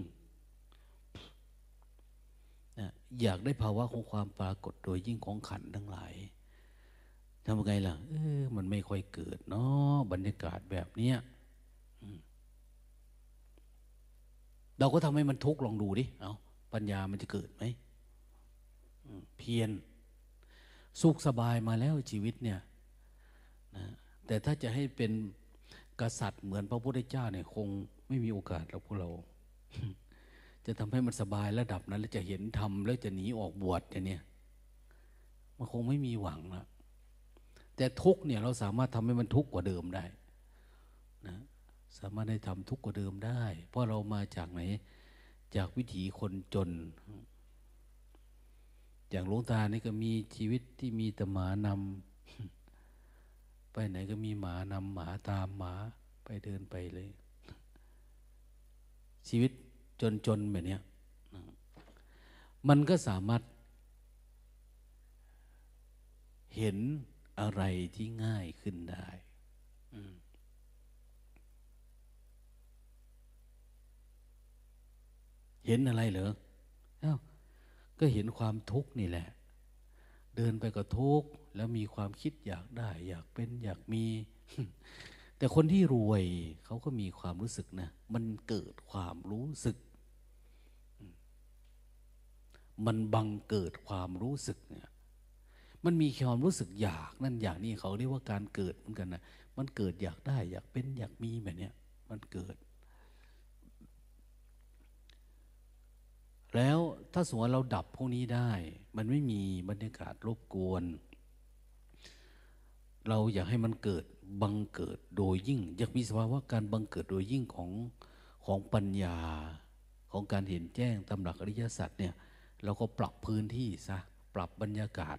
นะอยากได้ภาวะของความปรากฏโดยยิ่งของขันทั้งหลายทำไงล่ะ เออ มันไม่ค่อยเกิดเนาะบรรยากาศแบบเนี้ย เราก็ทำให้มันทุกข์ลองดูดิ เอาปัญญามันจะเกิดไหมเพียรสุขสบายมาแล้วชีวิตเนี่ยนะแต่ถ้าจะให้เป็นกษัตริย์เหมือนพระพุทธเจ้าเนี่ยคงไม่มีโอกาสเราพวกเรา จะทำให้มันสบายระดับนั้น แล้วจะเห็นธรรมแล้วจะหนีออกบวชเนี่ยมันคงไม่มีหวังละแต่ทุกเนี่ยเราสามารถทำให้มันทุกข์กว่าเดิมได้นะ สามารถให้ทำทุกข์กว่าเดิมได้ เพราะเรามาจากไหน จากวิถีคนจน อย่างหลวงตานี่ก็มีชีวิตที่มีแต่หมานำไปไหนก็มีหมานำหมาตามหมาไปเดินไปเลย ชีวิตจนๆแบบนี้มันก็สามารถ เห็นอะไรที่ง่ายขึ้นได้ เห็นอะไรเหรออ้าวก็เห็นความทุกข์นี่แหละ เดินไปก็ทุกข์แล้วมีความคิดอยากได้ อยากเป็นอยากมี แต่คนที่รวยเขาก็มีความรู้สึกนะ มันเกิดความรู้สึก มันบังเกิดความรู้สึกเนี่ยมันมีความรู้สึกอยากนั่นอย่างนี้เขาเรียกว่าการเกิดเหมือนกันนะมันเกิดอยากได้อยากเป็นอยากมีแบบนี้มันเกิด แล้วถ้าสมมติเราดับพวกนี้ได้ มันไม่มีบรรยากาศรบกวน เราอยากให้มันเกิดบังเกิดโดยยิ่ง อยากมีสภาวะการบังเกิดโดยยิ่งของของปัญญาของการเห็นแจ้งตำหลักอริยสัจเนี่ยเราก็ปรับพื้นที่ซะปรับบรรยากาศ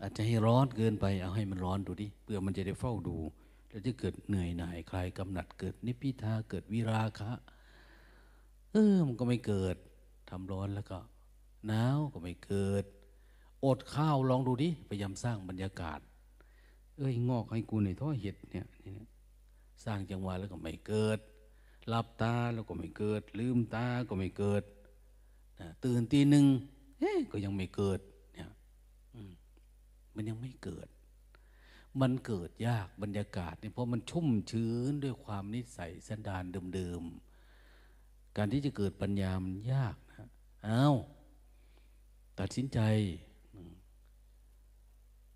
อาจจะให้ร้อนเกินไปเอาให้มันร้อนดูดิเพื่อมันจะได้เฝ้าดู แล้วจะเกิดเหนื่อยหน่ายคลายกำหนัดเกิดนิพพิทาเกิดวิราคะ เออมันก็ไม่เกิดทำร้อนแล้วก็หนาวก็ไม่เกิด อดข้าวลองดูดิพยายามสร้างบรรยากาศ เอ้ยงอกให้กูในท่อเห็ดเนี่ยนี่สร้างจังหวะแล้วก็ไม่เกิดหลับตาแล้วก็ไม่เกิด ลืมตาก็ไม่เกิดตื่นตีหนึ่งเฮ้ก็ยังไม่เกิดเนี่ยมันยังไม่เกิด มันเกิดยากบรรยากาศเนี่ยเพราะมันชุ่มชื้นด้วยความนิสัยสันดานเดิมๆ การที่จะเกิดปัญญามันยากนะเอาตัดสินใจ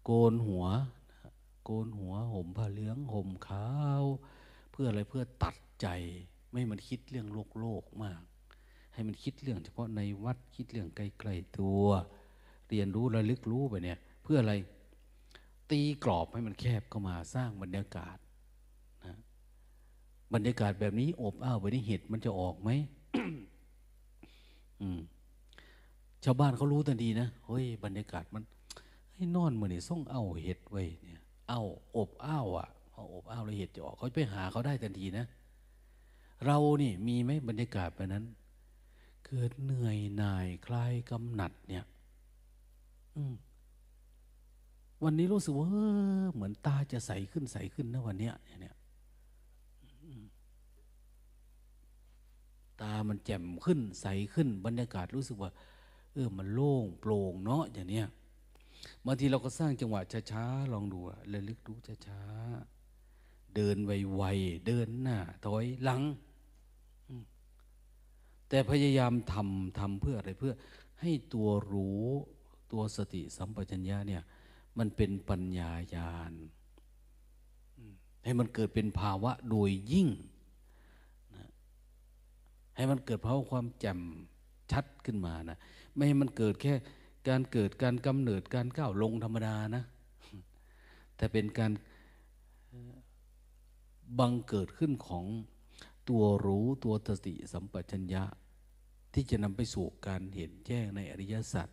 โกนหัว โกนหัวห่มผ้าเหลืองห่มขาว เพื่ออะไรเพื่อตัดใจ ไม่ให้มันคิดเรื่องโลกโลกมาก ให้มันคิดเรื่อง เฉพาะในวัดคิดเรื่องใกล้ๆตัว เรียนรู้ระลึกรู้ไปเนี่ย เพื่ออะไรตีกรอบให้มันแคบเข้ามาสร้างบรรยากาศ บรรยากาศแบบนี้ อบอ้าวไปนี้เห็ดมันจะออกไหมอืมชาวบ้านเขารู้ทันทีนะเฮ้ยบรรยากาศมันให้นอนมือนี่ส่งเอาเห็ดไว้เนี่ย เอาอบอ้าวอะเอาอบอ้าวแล้วเห็ดจะออกเขาไปหาเขาได้ทันทีนะเรานี่มีไหมบรรยากาศแบบนั้น เกิดเหนื่อยหน่ายคลายกำหนัดเนี่ย อืมวันนี้รู้สึกว่าเหมือนตาจะใสขึ้นใสขึ้นนะวันเนี้ยเนี่ย ตามันแจ่มขึ้นใสขึ้น บรรยากาศรู้สึกว่า เออมันโล่งโปร่งเนาะอย่างเนี้ยบางทีเราก็สร้างจังหวะช้าๆลองดูระลึกดูช้าๆเดินไวๆเดินหน้าถอยหลัง แต่พยายามทำทำเพื่ออะไรเพื่อ ให้ตัวรู้ตัวสติสัมปชัญญะเนี่ย มันเป็นปัญญายาณให้มันเกิดเป็นภาวะโดยยิ่ง ให้มันเกิดภาวะความแจ่มชัดขึ้นมานะไม่ให้มันเกิดแค่การเกิดการกำเนิดการก้าวลงธรรมดานะแต่เป็นการบังเกิดขึ้นของตัวรู้ตัวสติสัมปชัญญะ ที่จะนำไปสู่การเห็นแจ้งในอริยสัจ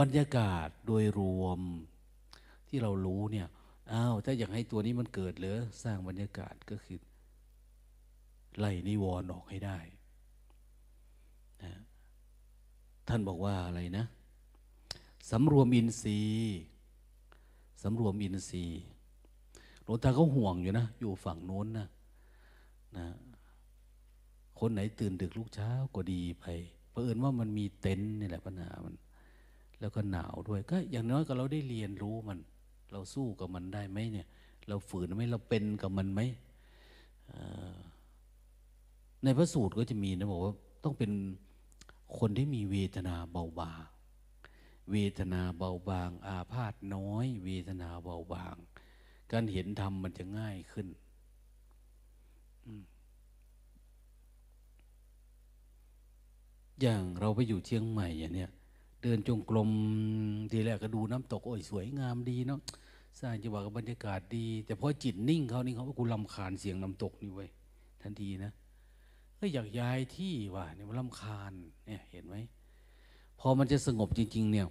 บรรยากาศโดยรวมที่เรารู้เนี่ยอ้าวถ้าอยากให้ตัวนี้มันเกิดหรือสร้างบรรยากาศก็คือ ไล่นิวรณ์ออกให้ได้นะท่านบอกว่าอะไรนะสำรวมอินทรีย์สำรวมอินทรีย์หลวงตาเขาห่วงอยู่นะ อยู่ฝั่งโน้นนะนะคนไหนตื่นดึกลูกเช้าก็ดีไปเพราะเอิญว่ามันมีเต็นท์นี่แหละปัญหามัน แล้วก็หนาวด้วย ก็อย่างน้อยก็เราได้เรียนรู้มัน เราสู้กับมันได้ไหมเนี่ย เราฝืนไหมเราเป็นกับมันไหม ในพระสูตรก็จะมีนะบอกว่าต้องเป็นคนที่มีเวทนาเบาบาง เวทนาเบาบาง อาพาธน้อย เวทนาเบาบาง การเห็นธรรมมันจะง่ายขึ้นอย่างเราไปอยู่เชียงใหม่อย่างเนี้ยเดินจงกรมทีแรกก็ดูน้ำตกโอ้ยสวยงามดีเนาะสร้างจังหวะกับบรรยากาศดี แต่พอจิตนิ่งเขานี่เขากูลำคาญเสียงน้ำตกนี่ไว้ทันทีนะ ก็อยากย้ายที่ว่ะเนี่ยมันลำคาญเนี่ยเห็นไหมพอมันจะสงบจริง ๆ เนี่ย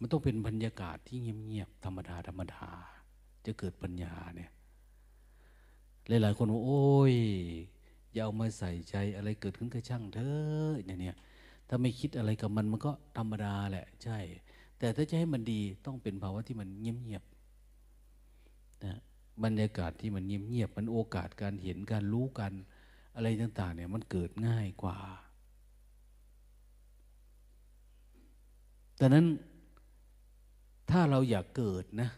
มันต้องเป็นบรรยากาศที่เงียบๆธรรมดาธรรมดา จะเกิดปัญญาเนี่ยหลายๆคนว่าโอ้ยอย่าเอามาใส่ใจอะไรเกิดขึ้นก็ช่างเถอะอย่างเนี้ยถ้าไม่คิดอะไรกับมันมันก็ธรรมดาแหละ ใช่ แต่ถ้าจะให้มันดีต้องเป็นภาวะที่มันเงียบๆนะบรรยากาศที่มันเงียบๆมันโอกาสการเห็นการรู้กัน อะไรต่าง ๆ เนี่ยมันเกิดง่ายกว่าดังนั้นถ้าเราอยากเกิดนะ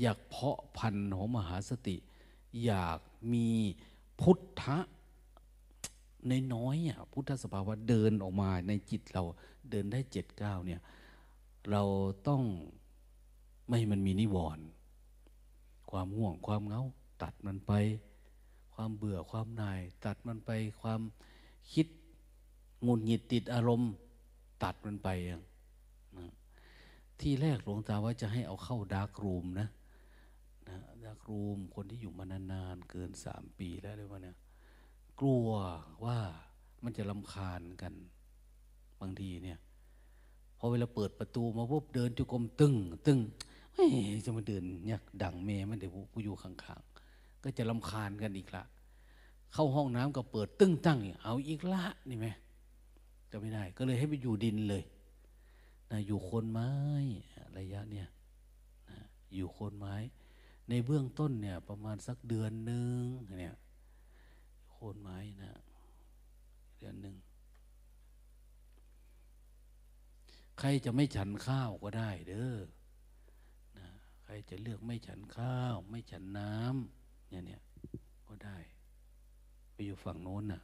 อยากเพาะพันธุ์ของมหาสติ อยากมีพุทธะในน้อยอะพุทธสภาวะเดินออกมาในจิตเราเดินได้เจ็ดเก้าเนี่ย เราต้องไม่ให้มันมีนิวรณ์ความง่วงความเงาตัดมันไป ความเบื่อความนาย ตัดมันไปความคิดงุนหงิดติดอารมณ์ ตัดมันไปอย่างนะที่แรกหลวงตาว่าจะให้เอาเข้าดาร์กรูมนะนะดาร์กรูมคนที่อยู่มานานๆเกินสามปีแล้วเลยว่าเนี่ยกลัวว่ามันจะลำคาญกันบางทีเนี่ยพอเวลาเปิดประตูมาปุ๊บเดินจุกรมตึง ตึงเฮ้ยจะมาเดินเนี่ยดังเมย์มันเดี๋ยวกูอยู่ข้างๆ ก็จะลำคาญกันอีกละ เข้าห้องน้ำก็เปิดตึ้งตั้งเอาอีกละนี่ไหมจะไม่ได้ ก็เลยให้ไปอยู่ดินเลยนะอยู่โคนไม้ระยะเนี่ยนะอยู่โคนไม้ ในเบื้องต้นเนี่ย ประมาณสักเดือนหนึ่งเนี่ยโคนไม้นะเดือนหนึ่งใครจะไม่ฉันข้าวก็ได้เด้อนะใครจะเลือกไม่ฉันข้าว ไม่ฉันน้ำ เนี่ยเนี่ยก็ได้ ไปอยู่ฝั่งโน้นนะ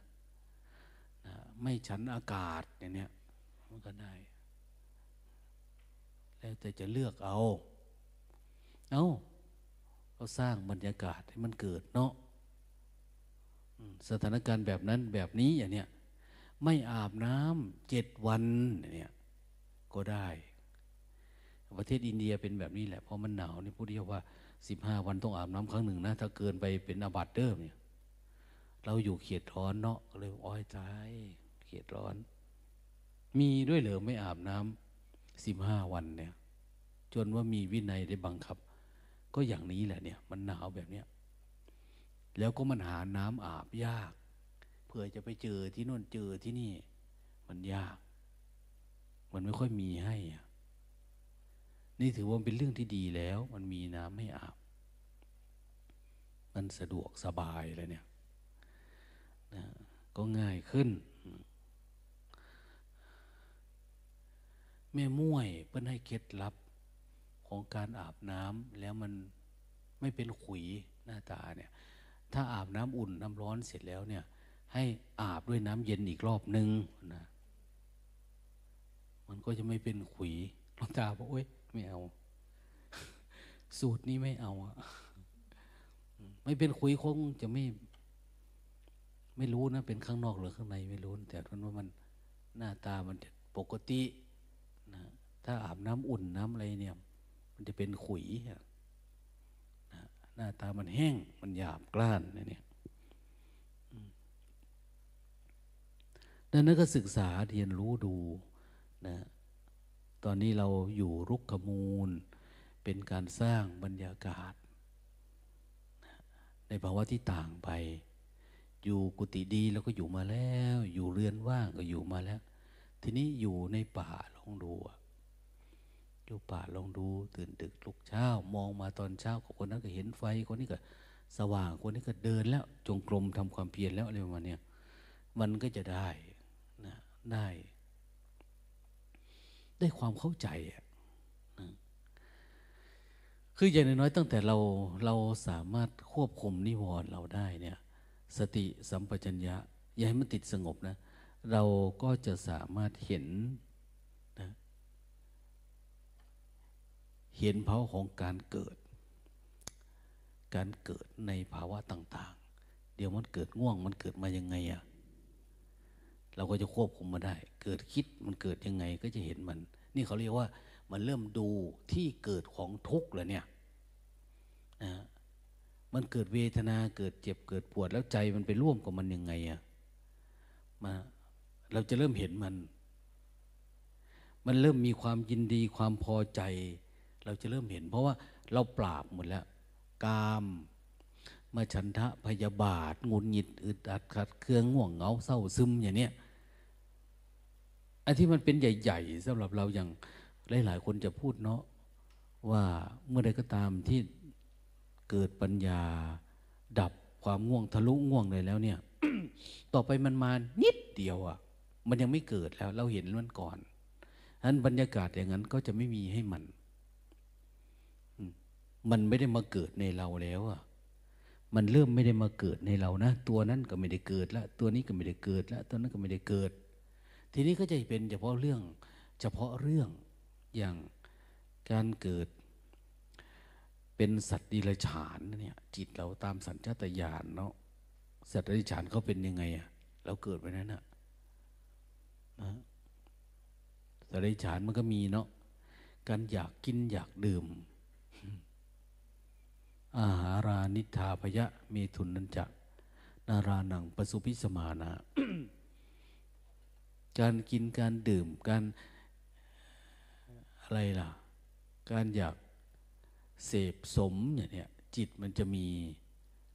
นะไม่ฉันอากาศเนี่ยเนี่ยมันก็ได้ แล้วแต่จะเลือกเอา เอาเขาสร้างบรรยากาศให้มันเกิดเนาะสถานการณ์แบบนั้นแบบนี้อย่างเนี้ยไม่อาบน้ำเจ็ดวันเนี่ยก็ได้ ประเทศอินเดียเป็นแบบนี้แหละเพราะมันหนาวนี่พูดเดียวว่า สิบห้าวันต้องอาบน้ำครั้งหนึ่งนะ ถ้าเกินไปเป็นอาบัติเดิมเนี่ย เราอยู่เขียดร้อนเนาะเลยอ้อยใจเขียดร้อน มีด้วยเหรอไม่อาบน้ำสิบห้าวันเนี่ย จนว่ามีวินัยได้บังคับ ก็อย่างนี้แหละเนี่ย มันหนาวแบบเนี้ยแล้วก็มันหาน้ำอาบยากเพื่อจะไปเจอที่โน่นเจอที่นี่ มันยาก มันไม่ค่อยมีให้อะ นี่ถือว่าเป็นเรื่องที่ดีแล้ว มันมีน้ำให้อาบ มันสะดวกสบายเลยเนี่ยนะก็ง่ายขึ้น แม่ม่วยเพิ่นให้เคล็ดลับของการอาบน้ำแล้วมันไม่เป็นขุยหน้าตาเนี่ย ถ้าอาบน้ำอุ่นน้ำร้อนเสร็จแล้วเนี่ย ให้อาบด้วยน้ำเย็นอีกรอบหนึ่งนะมันก็จะไม่เป็นขุยหลวงตาบอกโอ๊ย ไม่เอา สูตรนี้ไม่เอาอะไม่เป็นขุยคงจะไม่ ไม่รู้นะ เป็นข้างนอกหรือข้างในไม่รู้ แต่ท่านว่ามันหน้าตามันปกตินะถ้าอาบน้ำอุ่นน้ำอะไรเนี่ย มันจะเป็นขุยนะหน้าตามันแห้ง มันหยาบกร้านนะเนี่ยดังนั้นก็ศึกษาเรียนรู้ดูนะ ตอนนี้เราอยู่รุกขมูล เป็นการสร้างบรรยากาศ ในภาวะที่ต่างไป อยู่กุฏิดีเราก็อยู่มาแล้ว อยู่เรือนว่างก็อยู่มาแล้ว ทีนี้อยู่ในป่าลองดูอยู่ป่าลองดูตื่นดึกลุกเช้ามองมาตอนเช้าคนนั้นก็เห็นไฟคนนี้ก็สว่างคนนี้ก็เดินแล้ว จงกรมทำความเพียรแล้วอะไรประมาณนี้มันก็จะได้นะได้ ได้ความเข้าใจอะคืออย่างน้อยตั้งแต่เราเราสามารถควบคุมนิวรณ์เราได้เนี่ย สติสัมปชัญญะอย่าให้มันติดสงบนะ เราก็จะสามารถเห็นนะเห็นภาวะของการเกิด การเกิดในภาวะต่าง ๆ เดี๋ยวมันเกิดง่วงมันเกิดมายังไงอะ่ะเราก็จะควบคุมมาได้ เกิดคิดมันเกิดยังไงก็จะเห็นมัน นี่เขาเรียกว่า มันเริ่มดูที่เกิดของทุกข์แล้วเนี่ยนะมันเกิดเวทนาเกิดเจ็บเกิดปวดแล้วใจมันไปร่วมกับมันยังไงอะมาเราจะเริ่มเห็นมัน มันเริ่มมีความยินดีความพอใจ เราจะเริ่มเห็น เพราะว่าเราปราบหมดแล้ว กามมาฉันทะพยาบาทงุนหงิดอึดอัดขัดเครื่องง่วงเหงาเศร้าซึมอย่างเนี้ย อันที่มันเป็นใหญ่ ๆสำหรับเราอย่างหลายๆคนจะพูดเนาะว่าเมื่อใดก็ตามที่เกิดปัญญา ดับความง่วงทะลุง่วงเลยแล้วเนี่ย ต่อไปมันมานิดเดียวอะ่ะ มันยังไม่เกิดแล้ว เราเห็นมันก่อนฉะนั้นบรรยากาศอย่างนั้นก็จะไม่มีให้มัน มันไม่ได้มาเกิดในเราแล้วอะ่ะมันเริ่มไม่ได้มาเกิดในเรานะ ตัวนั้นก็ไม่ได้เกิดล้วตัวนี้ก็ไม่ได้เกิดล้วตัวนั้นก็ไม่ได้เกิด ทีนี้ก็จะเป็นเฉพาะเรื่องเฉพาะเรื่องอย่างการเกิดเป็นสัตว์ดิลฉานเนี่ยจิตเราตามสัญชาตญาณเนาะสัตว์ดิลฉานเขาเป็นยังไงอะเราเกิดไปนั้นนะนะสัตว์ดิลฉานมันก็มีเนาะการอยากกินอยากดื่ม อาหารานิธาพยะเมทุนนันจะนารานังปสุพิสมานา การกินการดื่มการอะไรล่ะ การอยากเสพสมอย่างเนี้ยจิตมันจะมี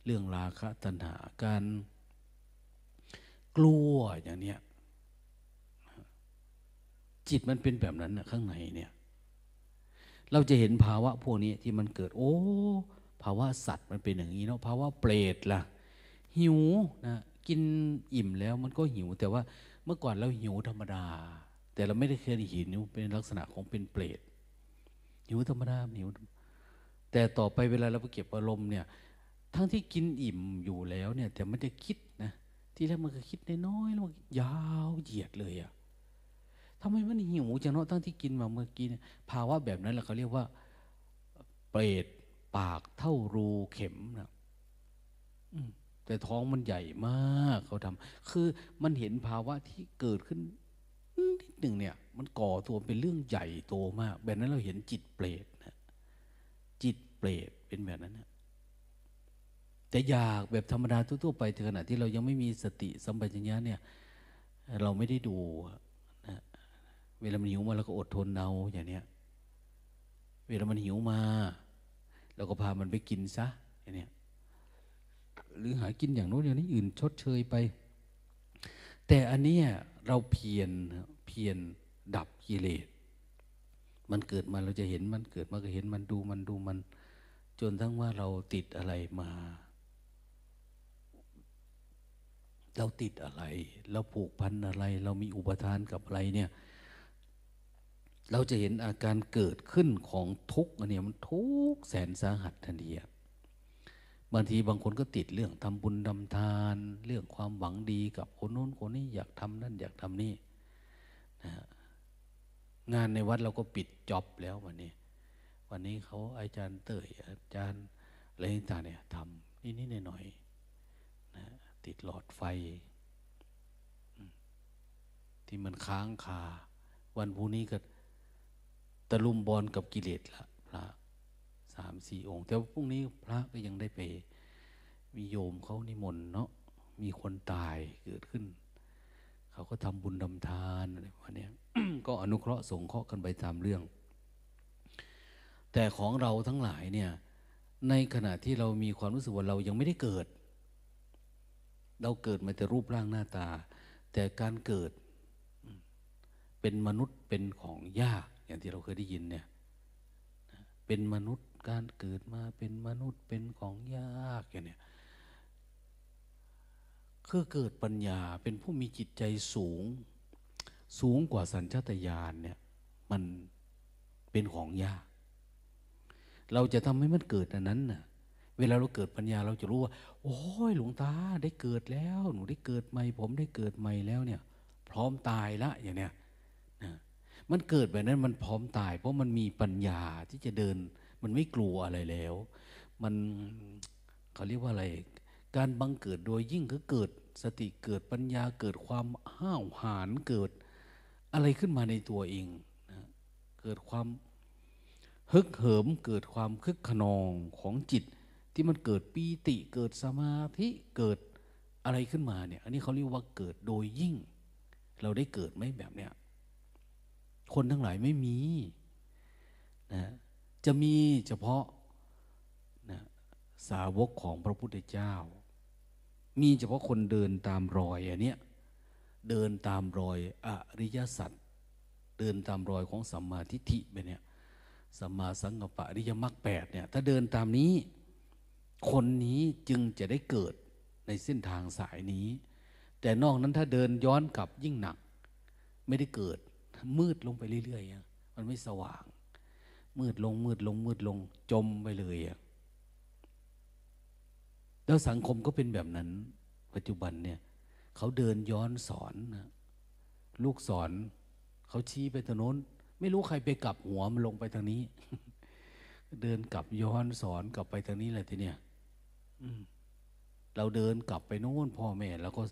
เรื่องราคะตัณหาการกลัวอย่างเนี้ยจิตมันเป็นแบบนั้นนะข้างในเนี่ย เราจะเห็นภาวะพวกนี้ที่มันเกิด โอ้ภาวะสัตว์มันเป็นอย่างนี้เนาะภาวะเปรตล่ะ หิวนะกินอิ่มแล้วมันก็หิวแต่ว่า เมื่อก่อนเราหิวธรรมดา แต่เราไม่ได้เคยหิวเป็นลักษณะของเป็นเปรตหิวธรรมดาหิว แต่ต่อไปเวลาเราไปเก็บอารมณ์เนี่ย ทั้งที่กินอิ่มอยู่แล้วเนี่ย แต่มันจะคิดนะ ที่แรกมันก็คิดน้อยๆแล้วยาวเหยียดเลยอะทำไมมันหิวจังเนาะทั้งที่กินมาเมื่อกี้ภาวะแบบนั้นแหละเขาเรียกว่า เปรตปากเท่ารูเข็มนะ แต่ท้องมันใหญ่มากเขาทำคือมันเห็นภาวะที่เกิดขึ้นนิดหนึ่งเนี่ย มันก่อตัวเป็นเรื่องใหญ่โตมาก แบบนั้นเราเห็นจิตเปรตนะจิตเปรตเป็นแบบนั้นนะแต่อยากแบบธรรมดาทั่วๆไปขณะที่เรายังไม่มีสติสัมปชัญญะเนี่ย เราไม่ได้ดูนะเวลามันหิวมาเราก็อดทนเอาอย่างเนี้ย เวลามันหิวมาเราก็พามันไปกินซะอย่างเนี้ย หรือหากินอย่างโน้นอย่างนี้อื่นชดเชยไป แต่อันนี้เราเพียรเพียรดับกิเลสมันเกิดมาเราจะเห็นมันเกิดมาก็เห็นมันดูมันดูมัน จนทั้งว่าเราติดอะไรมา เราติดอะไร เราผูกพันอะไร เรามีอุปทานกับอะไรเนี่ย เราจะเห็นอาการเกิดขึ้นของทุกข์อันนี้มันทุกข์แสนสาหัสทันที บางทีบางคนก็ติดเรื่องทำบุญทำทาน เรื่องความหวังดีกับคนโน้นคนนี้อยากทำนั่นอยากทำนี่นะงานในวัดเราก็ปิดจ็อบแล้ววันนี้ วันนี้เขาอาจารย์เตยอาจารย์อะไรต่างเนี่ยทำนี่นี่หน่อยๆนะติดหลอดไฟ ที่มันค้างคา วันพรุ่งนี้ก็ตะลุมบอลกับกิเลสละพระ สามสี่องค์แต่ว่าพรุ่งนี้พระก็ยังได้ไป มีโยมเขานิมนต์เนาะมีคนตายเกิดขึ้น เขาก็ทำบุญทำทานอะไรประมาณนี้ก็อนุเคราะห์สงเคราะห์กันไปตามเรื่อง แต่ของเราทั้งหลายเนี่ย ในขณะที่เรามีความรู้สึกว่าเรายังไม่ได้เกิด เราเกิดมาแต่รูปร่างหน้าตา แต่การเกิดเป็นมนุษย์เป็นของยากอย่างที่เราเคยได้ยินเนี่ย เป็นมนุษย์ การเกิดมาเป็นมนุษย์เป็นของยากอย่างเนี้ยคือเกิดปัญญาเป็นผู้มีจิตใจสูง สูงกว่าสัญชาตญาณเนี่ยมันเป็นของยาก เราจะทำให้มันเกิดอันนั้นน่ะเวลาเราเกิดปัญญาเราจะรู้ว่า โอ้ยหลวงตาได้เกิดแล้ว หนูได้เกิดใหม่ ผมได้เกิดใหม่แล้วเนี่ย พร้อมตายละอย่างเนี้ยนะมันเกิดแบบนั้นมันพร้อมตาย เพราะมันมีปัญญาที่จะเดิน มันไม่กลัวอะไรแล้ว มันเขาเรียกว่าอะไร การบังเกิดโดยยิ่งก็เกิดสติเกิดปัญญาเกิดความห้าวหาญเกิดอะไรขึ้นมาในตัวเองนะเกิดความฮึกเหิมเกิดความคึกขนองของจิต ที่มันเกิดปีติเกิดสมาธิเกิดอะไรขึ้นมาเนี่ย อันนี้เขาเรียกว่าเกิดโดยยิ่ง เราได้เกิดไหมแบบเนี้ยคนทั้งหลายไม่มีนะ จะมีเฉพาะนะสาวกของพระพุทธเจ้า มีเฉพาะคนเดินตามรอยอันเนี้ยเดินตามรอยอริยสัจเดินตามรอยของสัมมาทิฏฐิไปเนี่ยสัมมาสังกัปปะอริยมรรคแปดเนี่ยถ้าเดินตามนี้ คนนี้จึงจะได้เกิดในเส้นทางสายนี้ แต่นอกนั้นถ้าเดินย้อนกลับยิ่งหนัก ไม่ได้เกิดมืดลงไปเรื่อยๆ มันไม่สว่าง มืดลง มืดลง มืดลง จมไปเลยอะแล้วสังคมก็เป็นแบบนั้น ปัจจุบันเนี่ย เขาเดินย้อนสอนนะลูกสอน เขาชี้ไปทางโน้น ไม่รู้ใครไปกลับหัวมันลงไปทางนี้ เดินกลับย้อนสอนกลับไปทางนี้แหละทีเนี้ยเราเดินกลับไปโน้นพ่อแม่แล้วก็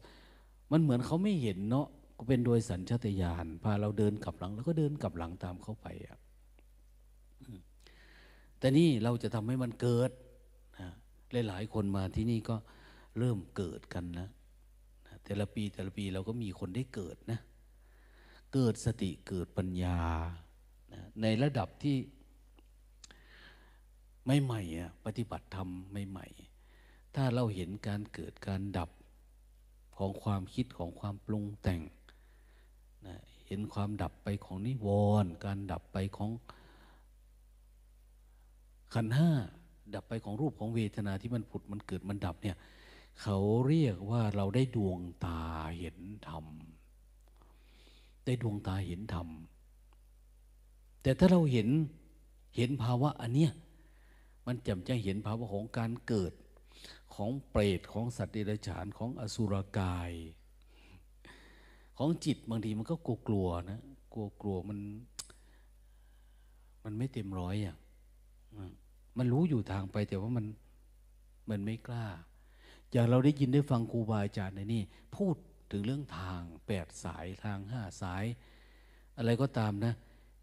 มันเหมือนเขาไม่เห็นเนาะก็เป็นโดยสัญชาตญาณพาเราเดินกลับหลัง แล้วก็เดินกลับหลังตามเขาไปอะ แต่นี่เราจะทำให้มันเกิดนะหลายๆคนมาที่นี่ก็เริ่มเกิดกันนะแต่ละปีแต่ละปีเราก็มีคนได้เกิดนะ เกิดสติเกิดปัญญานะในระดับที่ไม่ใหม่อะปฏิบัติธรรมใหม่ๆ ถ้าเราเห็นการเกิดการดับของความคิดของความปรุงแต่งนะเห็นความดับไปของนิวรณ์การดับไปของ ขันห้าดับไปของรูปของเวทนาที่มันผุดมันเกิดมันดับเนี่ยเขาเรียกว่าเราได้ดวงตาเห็นธรรม ได้ดวงตาเห็นธรรม แต่ถ้าเราเห็นเห็นภาวะอันเนี้ยมันจำจะเห็นภาวะของการเกิดของเปรตของสัตว์เดรัจฉานของอสุรกาย ของจิตบางทีมันก็กลัวกลัวนะกลัวกลัวมัน มันไม่เต็มร้อยอะ มันรู้อยู่ทางไปแต่ว่ามันมันไม่กล้า อย่างเราได้ยินได้ฟังครูบาอาจารย์ในนี่พูดถึงเรื่องทางแปดสายทางห้าสาย อะไรก็ตามนะ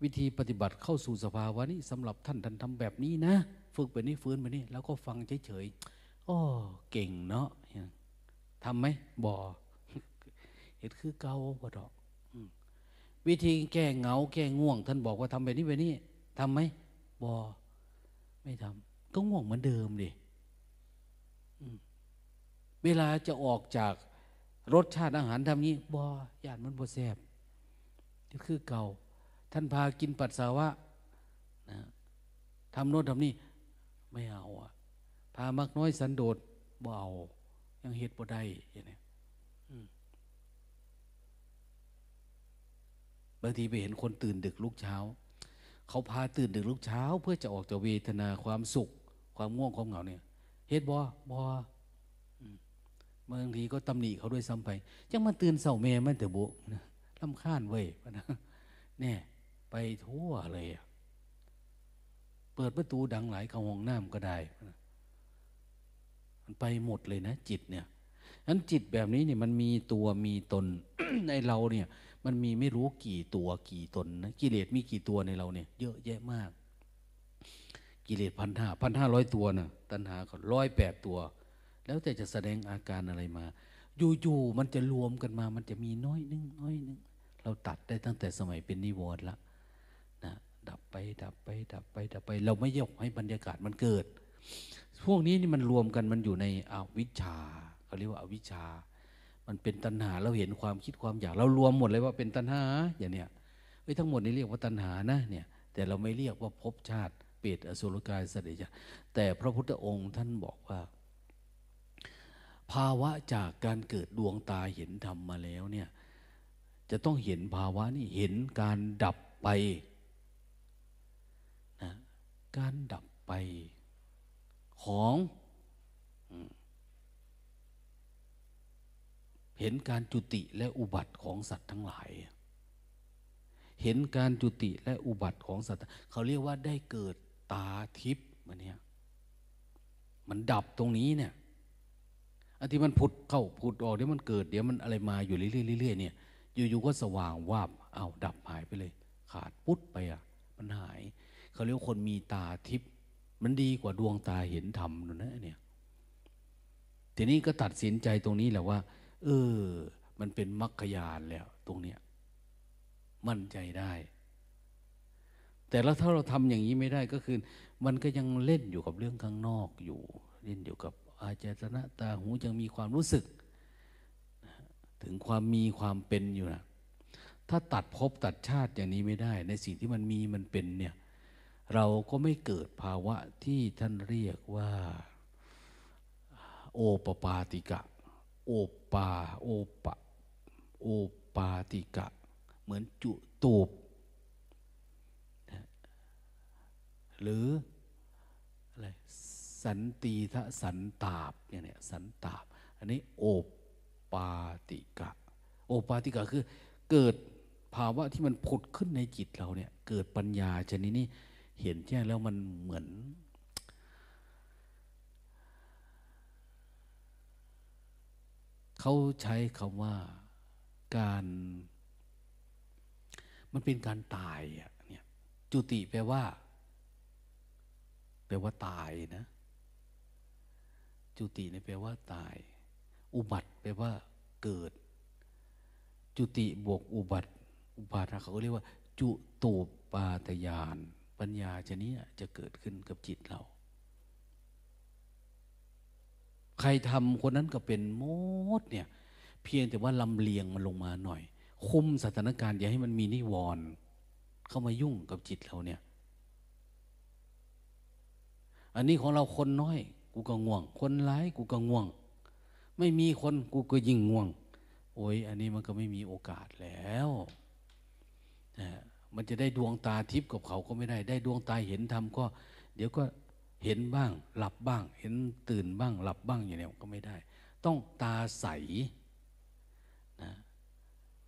วิธีปฏิบัติเข้าสู่สภาวะนี้สำหรับท่านท่านทำแบบนี้นะ ฝึกแบบนี้ฟื้นแบบนี้แล้วก็ฟังเฉยๆโอ้เก่งเนาะทำไหมบ่เห็นคือเกาบ่ดอกวิธีแก้เหงาแก้ง่วง ท่านบอกว่าทำแบบนี้แบบนี้ทำไหมบ่ ไม่ทำก็ง่วงเหมือนเดิมดิเวลาจะออกจากรสชาติอาหารทำนี้บ่ญาติมันบ่แซ่บนี่คือเก่า ท่านพากินปัสสาวะนะทำโน้นทำนี่ไม่เอาอะพามักน้อยสันโดษบ่เอา ยังเหตุบ่ได้อย่างนี้บางทีไปเห็นคนตื่นดึกลุกเช้า เขาพาตื่นดึกลุกเช้า เพื่อจะออกจากเวทนาความสุข ความง่วงความเหงาเนี่ยเหตุบ่บ่บางทีก็ตำหนิเขาด้วยซ้ำไปยังมาตื่นเสาเมมันแต่บุนะลำคาญเว้ยนะเนี่ยไปทั่วเลยเปิดประตูดังหลายเข้าห้องน้ำก็ได้มันไปหมดเลยนะจิตเนี่ยนั้นจิตแบบนี้เนี่ยมันมีตัวมีตนในเราเนี่ย มันมีไม่รู้กี่ตัวกี่ตนนะกิเลสมีกี่ตัวในเราเนี่ย เยอะแยะมาก กิเลสพันห้าพันห้าร้อยตัวนะตัณหาก็ร้อยแปดตัว แล้วแต่จะแสดงอาการอะไรมา อยู่ๆมันจะรวมกันมา มันจะมีน้อยนึงน้อยนึงเราตัดได้ตั้งแต่สมัยเป็นนิวรณ์ละนะดับไป ดับไป ดับไป ดับไป เราไม่ยกให้บรรยากาศมันเกิด พวกนี้นี่มันรวมกันมันอยู่ในอวิชชาเขาเรียกว่าอาวิชชา มันเป็นตัณหาเราเห็นความคิดความอยาก เรารวมหมดเลยว่าเป็นตัณหาอย่างเนี้ยไอ้ทั้งหมดนี้เรียกว่าตัณหานะเนี่ย แต่เราไม่เรียกว่าภพชาติ เปรตอสุรกายสติจแต่พระพุทธองค์ท่านบอกว่า ภาวะจากการเกิดดวงตาเห็นธรรมมาแล้วเนี่ยจะต้องเห็นภาวะนี่เห็นการดับไปนะการดับไปของ เห็นการจุติและอุบัติของสัตว์ทั้งหลาย เห็นการจุติและอุบัติของสัตว์ เขาเรียกว่าได้เกิดตาทิพย์มันเนี่ยมันดับตรงนี้เนี่ยอันที่มันผุดเข้าผุดออกเดี๋ยวมันเกิดเดี๋ยวมันอะไรมาอยู่เรื่อยๆเนี่ย อยู่ๆก็สว่างวาบเอาดับหายไปเลย ขาดปุ๊บไปอะ มันหาย เขาเรียกคนมีตาทิพย์มันดีกว่าดวงตาเห็นธรรมนะเนี่ย ทีนี้ก็ตัดสินใจตรงนี้แหละว่า เออ มันเป็นมรรคยานแล้ว ตรงเนี้ย มั่นใจได้ แต่แล้วถ้าเราทำอย่างนี้ไม่ได้ก็คือ มันก็ยังเล่นอยู่กับเรื่องข้างนอกอยู่ เล่นอยู่กับอาจตนะตาหูยังมีความรู้สึก ถึงความมีความเป็นอยู่นะถ้าตัดภพตัดชาติอย่างนี้ไม่ได้ ในสิ่งที่มันมีมันเป็นเนี่ย เราก็ไม่เกิดภาวะที่ท่านเรียกว่า โอปปาติกะ โอปา โอปะ โอปาติกะ เหมือนจุตูบหรืออะไรสันตีทะสันตาบเนี่ยสันตาบ อันนี้โอปาติกะ โอปาติกะคือเกิดภาวะที่มันผุดขึ้นในจิตเราเนี่ย เกิดปัญญาชนิดนี้เห็นแจ้งแล้วมันเหมือน เขาใช้คำว่าการ มันเป็นการตายอะเนี่ยจุติแปลว่า แปลว่าตายนะ จุติเนี่ยแปลว่าตาย อุบัติแปลว่าเกิด จุติบวกอุบัติ อุบัติเขาเรียกว่า จุตูปาตยาน ปัญญาชนี้จะเกิดขึ้นกับจิตเรา ใครทำคนนั้นก็เป็นมดเนี่ย เพียงแต่ว่าลำเลียงมันลงมาหน่อย คุมสถานการณ์อย่าให้มันมีนิวรณ์เข้ามายุ่งกับจิตเราเนี่ย อันนี้ของเราคนน้อย กูก็ง่วง คนร้ายกูก็ง่วง ไม่มีคนกูก็ยิ่งง่วง โอ้ยอันนี้มันก็ไม่มีโอกาสแล้วนะมันจะได้ดวงตาทิพย์กับเขาก็ไม่ได้ ได้ดวงตาเห็นธรรมก็ เดี๋ยวก็ เห็นบ้าง หลับบ้าง เห็นตื่นบ้าง หลับบ้างอย่างนี้ก็ไม่ได้ ต้องตาใสนะ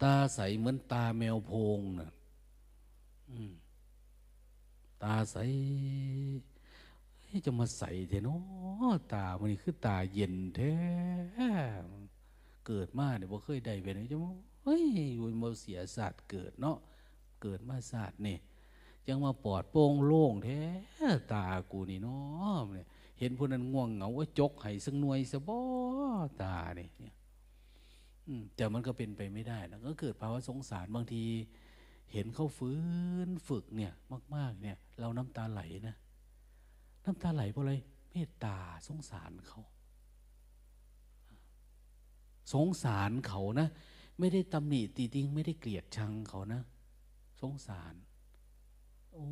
ตาใสเหมือนตาแมวโพงนะตาใสจะมาใสเถอะเนาะตามันนี่คือตาเย็นแท้เกิดมาเนี่ยบ่เคยได้เป็นจะมาเฮ้ยอยู่มาเสียศาสตร์เกิดเนาะเกิดมาศาสตร์เนี่ย ยังมาปลอดโป่งโล่งแท้ตากูนี่เนาะเนี่ยเห็นพวกนั้นง่วงเหงาว่าจกให้สักหน่วยสะบ่ตาเนี่ยอืมแต่มันก็เป็นไปไม่ได้นะก็เกิดภาวะสงสารบางที เห็นเขาฟื้นฝึกเนี่ย มาก ๆ เนี่ย เราน้ำตาไหลนะน้ำตาไหลเพราะอะไรเมตตาสงสารเขา สงสารเขานะ ไม่ได้ตำหนิตีติงไม่ได้เกลียดชังเขานะ สงสาร โอ้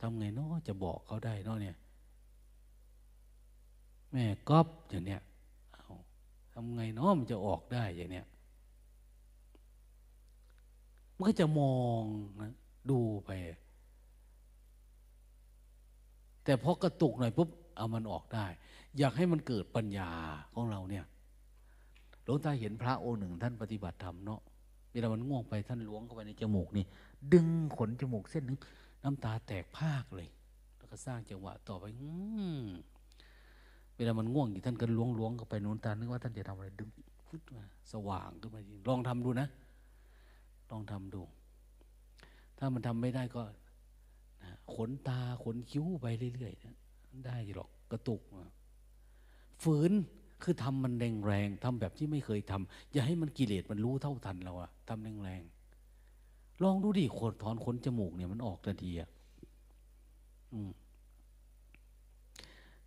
ทำไงเนาะจะบอกเขาได้เนาะเนี่ย แม่ก๊อบอย่างเนี้ยเอาทำไงเนาะมันจะออกได้อย่างเนี้ยมันก็จะมองนะดูไป แต่พอกระตุกหน่อยปุ๊บเอามันออกได้ อยากให้มันเกิดปัญญาของเราเนี่ยหลวงตาเห็นพระองค์หนึ่งท่านปฏิบัติธรรมเนาะ เวลามันง่วงไปท่านล้วงเข้าไปในจมูกนี่ ดึงขนจมูกเส้นนึงน้ำตาแตกภาคเลย แล้วก็สร้างจังหวะต่อไปเวลามันง่วงอยู่ท่านก็ล้วงล้วงเข้าไปนูนตานึกว่าท่านจะทำอะไรดึงฟึดมาสว่างขึ้นมาจริงลองทำดูนะ ลองทำดู ถ้ามันทำไม่ได้ก็นะขนตาขนคิ้วไปเรื่อยๆนะได้หรอกกระตุกฝืน คือทำมันแรงแรงทำแบบที่ไม่เคยทำอย่าให้มันกิเลสมันรู้เท่าทันเราอะทำแรงแรงลองดูดิขนถอนขนจมูกเนี่ยมันออกทันทีอะ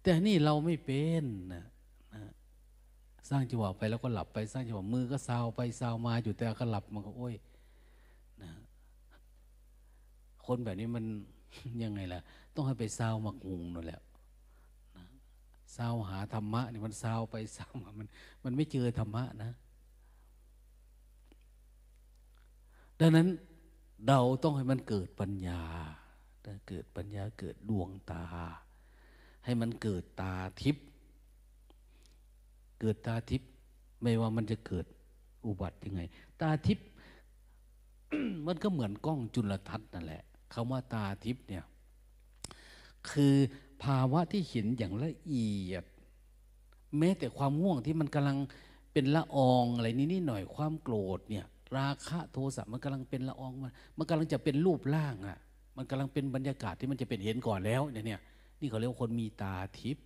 แต่นี่เราไม่เป็นนะสร้างจังหวะไปแล้วก็หลับไปสร้างจังหวะมือก็ซาวไปซาวมาอยู่แต่ก็หลับมันก็โอ้ยนะคนแบบนี้มันยังไงล่ะ ต้องให้ไปซาวมักหุงนั่นแหละ ซาหาธรรมะนี่มันซาไปซามามันมันไม่เจอธรรมะนะ ดังนั้นเราต้องให้มันเกิดปัญญาเกิดปัญญาเกิดดวงตา ให้มันเกิดตาทิพย์เกิดตาทิพย์ไม่ว่ามันจะเกิดอุบัติยังไง ตาทิพย์มันก็เหมือนกล้องจุลทรรศน์นั่นแหละคำว่าตาทิพย์เนี่ย คือภาวะที่เห็นอย่างละเอียด แม้แต่ความง่วงที่มันกำลังเป็นละอองอะไรนิดๆหน่อยความโกรธเนี่ยราคะโทสะมันกำลังเป็นละอองมันมันกำลังจะเป็นรูปร่างอะ่ะมันกำลังเป็นบรรยากาศที่มันจะเป็นเห็นก่อนแล้วเนี่ยนี่เขาเรียกว่าคนมีตาทิพย์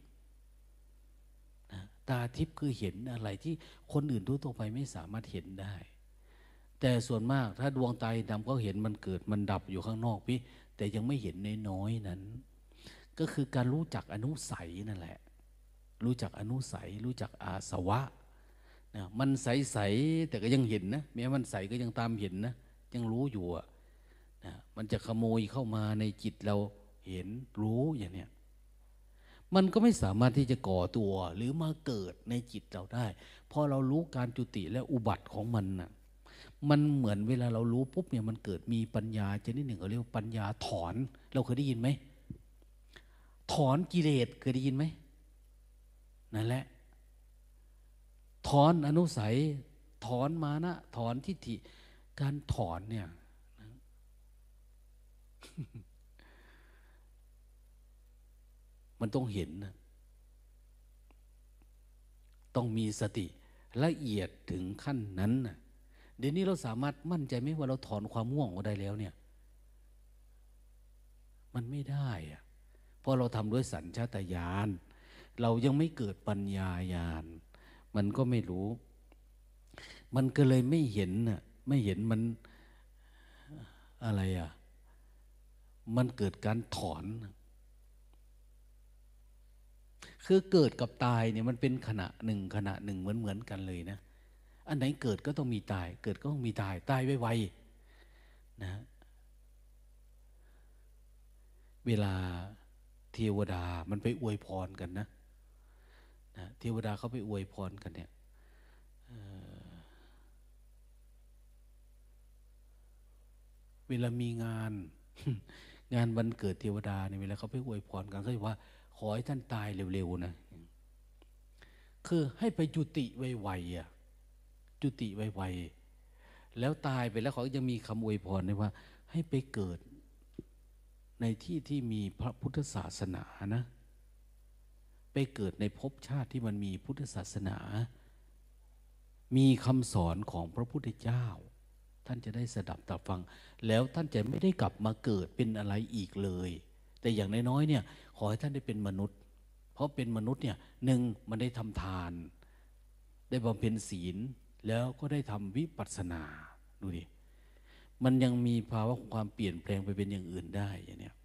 ตาทิพย์คือเห็นอะไรที่คนอื่นทั่วไปไม่สามารถเห็นได้ แต่ส่วนมากถ้าดวงตาดำก็เห็นมันเกิดมันดับอยู่ข้างนอกพี่ แต่ยังไม่เห็นน้อยๆนั้น ก็คือการรู้จักอนุสัยนั่นแหละ รู้จักอนุสัย รู้จักอาสวะนะมันใสๆแต่ก็ยังเห็นนะแม้มันใสก็ยังตามเห็นนะยังรู้อยู่อะนะมันจะขโมยเข้ามาในจิตเราเห็นรู้อย่างเนี้ยมันก็ไม่สามารถที่จะก่อตัวหรือมาเกิดในจิตเราได้พอเรารู้การจุติและอุบัติของมันนะ่ะมันเหมือนเวลาเรารู้ปุ๊บเนี่ยมันเกิดมีปัญญาชนิดหนึ่งเขาเรียกว่าปัญญาถอน เราเคยได้ยินไหม ถอนกิเลสเคยได้ยินไหมนั่นแหละ ถอนอนุสัย ถอนมานะ ถอนทิฏฐิ การถอนเนี่ยมันต้องเห็นนะต้องมีสติละเอียดถึงขั้นนั้นนะเดี๋ยวนี้เราสามารถมั่นใจไหมว่าเราถอนความง่วงออกได้แล้วเนี่ย มันไม่ได้อะ ราะเราทำด้วยสัญชาตญาณเรายังไม่เกิดปัญญาญาณมันก็ไม่รู้ มันก็เลยไม่เห็นน่ะไม่เห็นมันอะไรอะ มันเกิดการถอน คือเกิดกับตายเนี่ยมันเป็นขณะหนึ่งขณะหนึ่งเหมือนเหมือนกันเลยนะ อันไหนเกิดก็ต้องมีตาย เกิดก็ต้องมีตาย ตายไวๆนะ เวลา เทวดา มันไปอวยพรกันนะนะเทวดาเขาไปอวยพรกันเนี่ยเวลามีงาน งานวันเกิดเทวดาเนี่ยเวลาเขาไปอวยพรกันเขาจะว่า ขอให้ท่านตายเร็วๆนะ คือให้ไปจุติไวๆอะจุติไวๆแล้วตายไปแล้วเขายังมีคำอวยพรเลยว่า ให้ไปเกิด ในที่ที่มีพระพุทธศาสนานะ ไปเกิดในภพชาติที่มันมีพุทธศาสนา มีคำสอนของพระพุทธเจ้า ท่านจะได้สดับตับฟัง แล้วท่านจะไม่ได้กลับมาเกิดเป็นอะไรอีกเลย แต่อย่างน้อยๆเนี่ยขอให้ท่านได้เป็นมนุษย์ เพราะเป็นมนุษย์เนี่ยหนึ่งมันได้ทำทาน ได้บำเพ็ญศีล แล้วก็ได้ทำวิปัสสนาดูดิ มันยังมีภาวะของความเปลี่ยนแปลงไปเป็นอย่างอื่นได้อย่างเนี้ย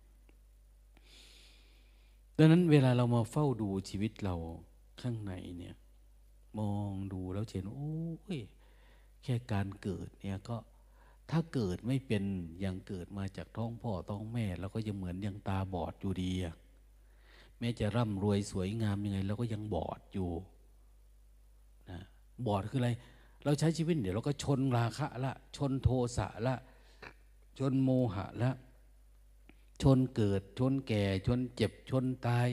ดังนั้นเวลาเรามาเฝ้าดูชีวิตเราข้างในเนี่ย มองดูแล้วเห็นโอ้ยแค่การเกิดเนี่ยก็ถ้าเกิดไม่เป็นยังเกิดมาจากท้องพ่อท้องแม่เราก็ยังเหมือนยังตาบอดอยู่ดีแม้จะร่ำรวยสวยงามยังไงเราก็ยังบอดอยู่นะบอดคืออะไร เราใช้ชีวิตเดี๋ยวเราก็ชนราคะละ ชนโทสะละ ชนโมหะละ ชนเกิด ชนแก่ ชนเจ็บ ชนตาย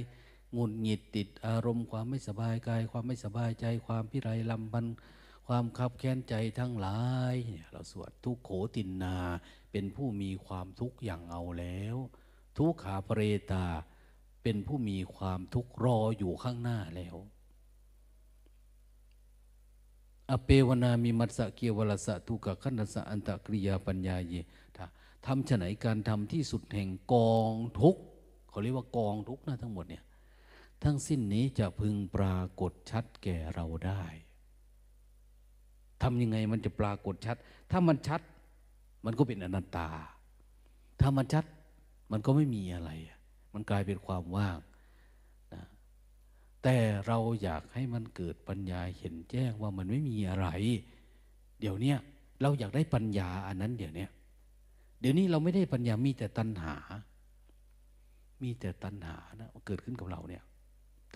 งุนหงิดติดอารมณ์ความไม่สบายกาย ความไม่สบายใจ ความพิไรลำพัน ความคับแค้นใจทั้งหลายเนี่ยเราสวดทุกโขตินนา เป็นผู้มีความทุกข์อย่างเอาแล้ว ทุกขาเปเรตา เป็นผู้มีความทุกข์รออยู่ข้างหน้าแล้ว อเปวนามีมัสสะเกียวลสะทุกขขันธสะอันตะกริยาปัญญาเยทำฉไหนการทำที่สุดแห่งกองทุกเขาเรียกว่ากองทุกนะทั้งหมดเนี่ยทั้งสิ้นนี้จะพึงปรากฏชัดแก่เราได้ทำยังไงมันจะปรากฏชัด ถ้ามันชัด มันก็เป็นอนัตตา ถ้ามันชัด มันก็ไม่มีอะไร มันกลายเป็นความว่าง แต่เราอยากให้มันเกิดปัญญาเห็นแจ้งว่ามันไม่มีอะไร เดี๋ยวนี้เราอยากได้ปัญญาอันนั้นเดี๋ยวนี้เดี๋ยวนี้เราไม่ได้ปัญญามีแต่ตัณหา มีแต่ตัณหานะเกิดขึ้นกับเราเนี่ย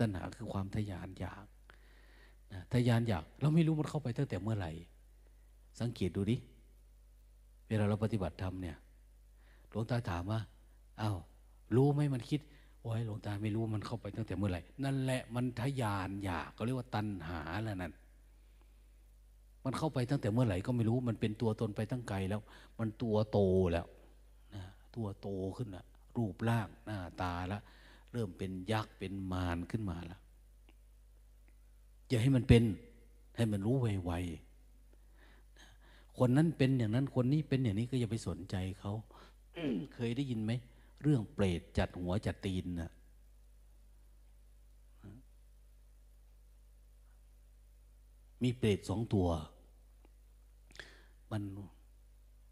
ตัณหาคือความทยานอยากทยานอยาก เราไม่รู้มันเข้าไปตั้งแต่เมื่อไหร่ สังเกตดูดิ เวลาเราปฏิบัติธรรมเนี่ย หลวงตาถามว่าอา้าวรู้ไหมมันคิด โอ้ยหลวงตาไม่รู้มันเข้าไปตั้งแต่เมื่อไหร่นั่นแหละมันทยานอยากก็เรียกว่าตัณหาแล้วนั่นมันเข้าไปตั้งแต่เมื่อไหร่ก็ไม่รู้มันเป็นตัวตนไปตั้งไกลแล้ว มันตัวโตแล้วนะตัวโตขึ้นละรูปร่างหน้าตาละเริ่มเป็นยักษ์เป็นมารขึ้นมาแล้วอย่าให้มันเป็นให้มันรู้ไวๆคนนั้นเป็นอย่างนั้นคนนี้เป็นอย่างนี้ก็อย่าไปสนใจเขาเคยได้ยินไหม เรื่องเปรตจัดหัวจัดตีนนะมีเปรตสองตัว มัน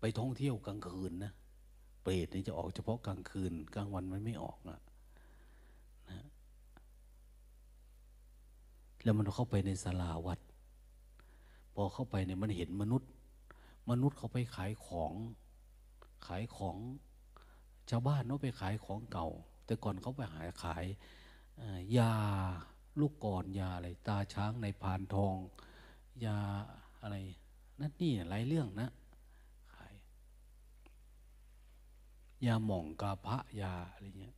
ไปท่องเที่ยวกลางคืนนะเปรตนี่จะออกเฉพาะกลางคืน กลางวันมันไม่ออกนะแล้วมันเข้าไปในศาลาวัด พอเข้าไปเนี่ยมันเห็นมนุษย์ มนุษย์เขาไปขายของ ขายของ ชาวบ้านเขาไปขายของเก่า แต่ก่อนเขาไปหาขายยาลูกกอนยาอะไรตาช้างในพานทอง ยาอะไรนั่นนี่หลายเรื่องนะขายยาหม่องกาพระยาอะไรเงี้ย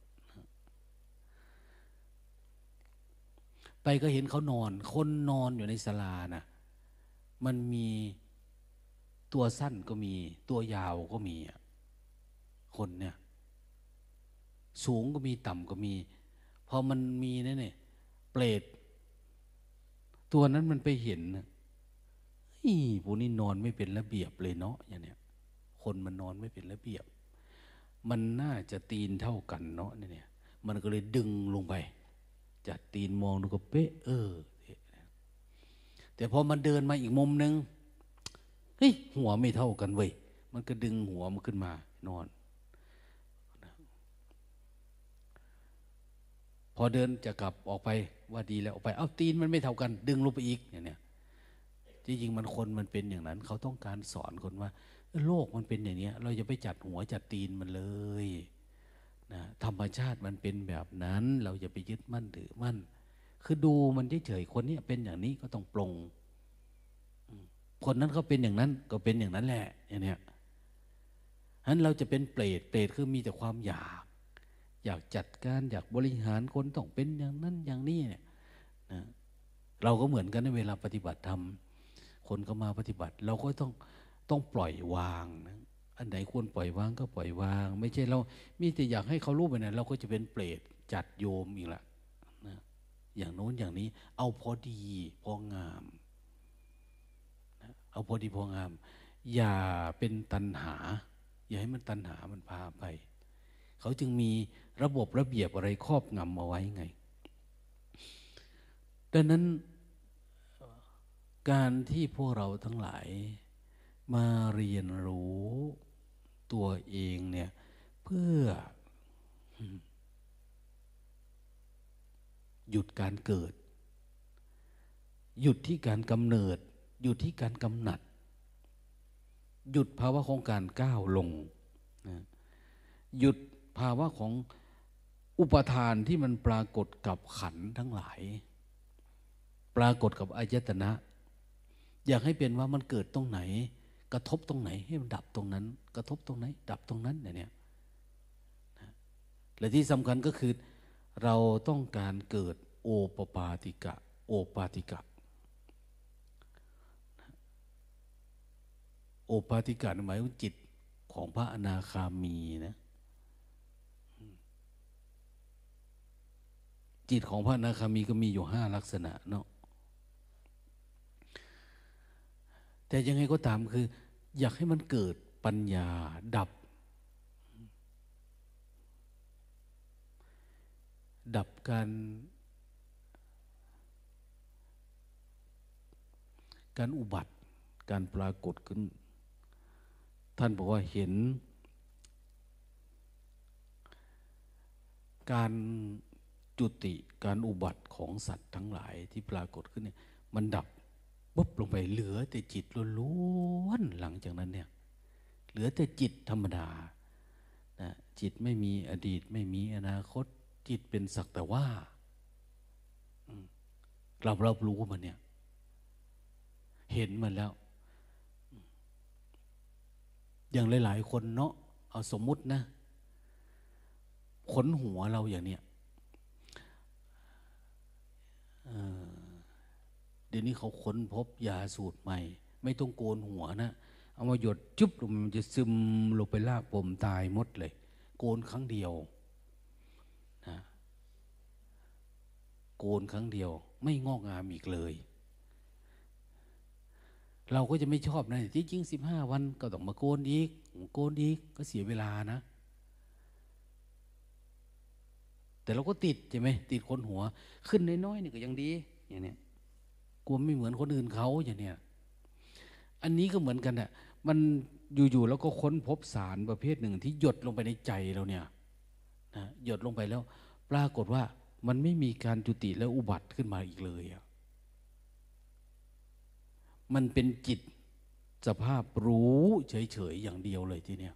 ไปก็เห็นเขานอน คนนอนอยู่ในศาลานะมันมีตัวสั้นก็มี ตัวยาวก็มีคนเนี่ย สูงก็มีต่ำก็มี พอมันมีนั่นเนี่ยเปรตตัวนั้นมันไปเห็นนะอีพวกนี้นอนไม่เป็นระเบียบเลยเนาะอย่างเนี้ยคนมันนอนไม่เป็นระเบียบ มันน่าจะตีนเท่ากันเนาะเนี่ยมันก็เลยดึงลงไปจัดตีนมองดูก็เป๊ะ เออ แต่พอมันเดินมาอีกมุมหนึ่งเฮ้ยหัวไม่เท่ากันเว้ยมันก็ดึงหัวมันขึ้นมานอน พอเดินจะกลับออกไปว่าดีแล้วออกไป เอาตีนมันไม่เท่ากัน ดึงลงไปอีกอย่างเนี้ยจริงๆมันคนมันเป็นอย่างนั้น เขาต้องการสอนคนว่า โลกมันเป็นอย่างนี้เราจะไปจัดหัวจัดตีนมันเลยนะธรรมชาติมันเป็นแบบนั้น เราอย่าไปยึดมั่นถือมั่น คือดูมันเฉยๆคนนี้เป็นอย่างนี้ก็ต้องปรงคนนั้นเขาเป็นอย่างนั้นก็เป็นอย่างนั้นแหละอย่างเนี้ยฉะนั้นเราจะเป็นเปรตเปรตคือมีแต่ความอยาก อยากจัดการอยากบริหารคนต้องเป็นอย่างนั้นอย่างนี้เนี่ยนะเราก็เหมือนกันในเวลาปฏิบัติธรรมคนก็มาปฏิบัติ เราก็ต้องต้องปล่อยวางนะอันไหนควรปล่อยวางก็ปล่อยวาง ไม่ใช่เรามีแต่อยากให้เขารู้ไปนะเราก็จะเป็นเปรตจัดโยมอีกละนะอย่างโน้นอย่างนี้ เอาพอดีพองามนะเอาพอดีพองาม อย่าเป็นตันหา อย่าให้มันตันหามันพาไป เขาจึงมีระบบระเบียบอะไรครอบงำเอาไว้ไง ดังนั้นการที่พวกเราทั้งหลายมาเรียนรู้ตัวเองเนี่ย เพื่อ หยุดการเกิด หยุดที่การกำเนิด หยุดที่การกำหนัด หยุดภาวะของการก้าวลงนะหยุด ภาวะของอุปทานที่มันปรากฏกับขันทั้งหลาย ปรากฏกับอายตนะ อยากให้เป็นว่ามันเกิดตรงไหน กระทบตรงไหนให้มันดับตรงนั้น กระทบตรงไหน ดับตรงนั้นเนี่ยและที่สำคัญก็คือ เราต้องการเกิดโอปปาติกะ โอปาติกะ โอปาติกะหมายถึงจิตของพระอนาคามีนะ จิตของพระอนาคามีก็มีอยู่ห้าลักษณะเนาะแต่ยังไงก็ตามคือ อยากให้มันเกิดปัญญาดับ ดับการการอุบัติการปรากฏขึ้น ท่านบอกว่าเห็น การ จุติการอุบัติของสัตว์ทั้งหลายที่ปรากฏขึ้นเนี่ยมันดับปุ๊บลงไปเหลือแต่จิตล้วนๆหลังจากนั้นเนี่ยเหลือแต่จิตธรรมดานะจิตไม่มีอดีตไม่มีอนาคต จิตเป็นสักแต่ว่าเรารับรู้มันเนี่ย เห็นมันแล้ว อย่างหลาย ๆ คนเนาะเอาสมมุตินะขนหัวเราอย่างเนี้ย เดี๋ยวนี้เขาค้นพบยาสูตรใหม่ ไม่ต้องโกนหัวนะ เอามาหยดจุ๊บลงมันจะซึมลงไปลากปมตายหมดเลย โกนครั้งเดียวนะโกนครั้งเดียว ไม่งอกงามอีกเลย เราก็จะไม่ชอบนะจริงสิบห้าวันก็ต้องมาโกนอีก โกนอีกก็เสียเวลานะ แต่เราก็ติดใช่ไหมติดคนหัว ขึ้นน้อยๆนี่ก็ยังดีอย่างนี้กลัวไม่เหมือนคนอื่นเขาอย่างเนี้ยอันนี้ก็เหมือนกันน่ะมันอยู่ๆแล้วก็ค้นพบสารประเภทหนึ่งที่หยดลงไปในใจเราเนี่ยนะหยดลงไปแล้ว ปรากฏว่ามันไม่มีการจุติและอุบัติขึ้นมาอีกเลยอะมันเป็นจิตสภาพรู้เฉยๆอย่างเดียวเลยทีเนี้ย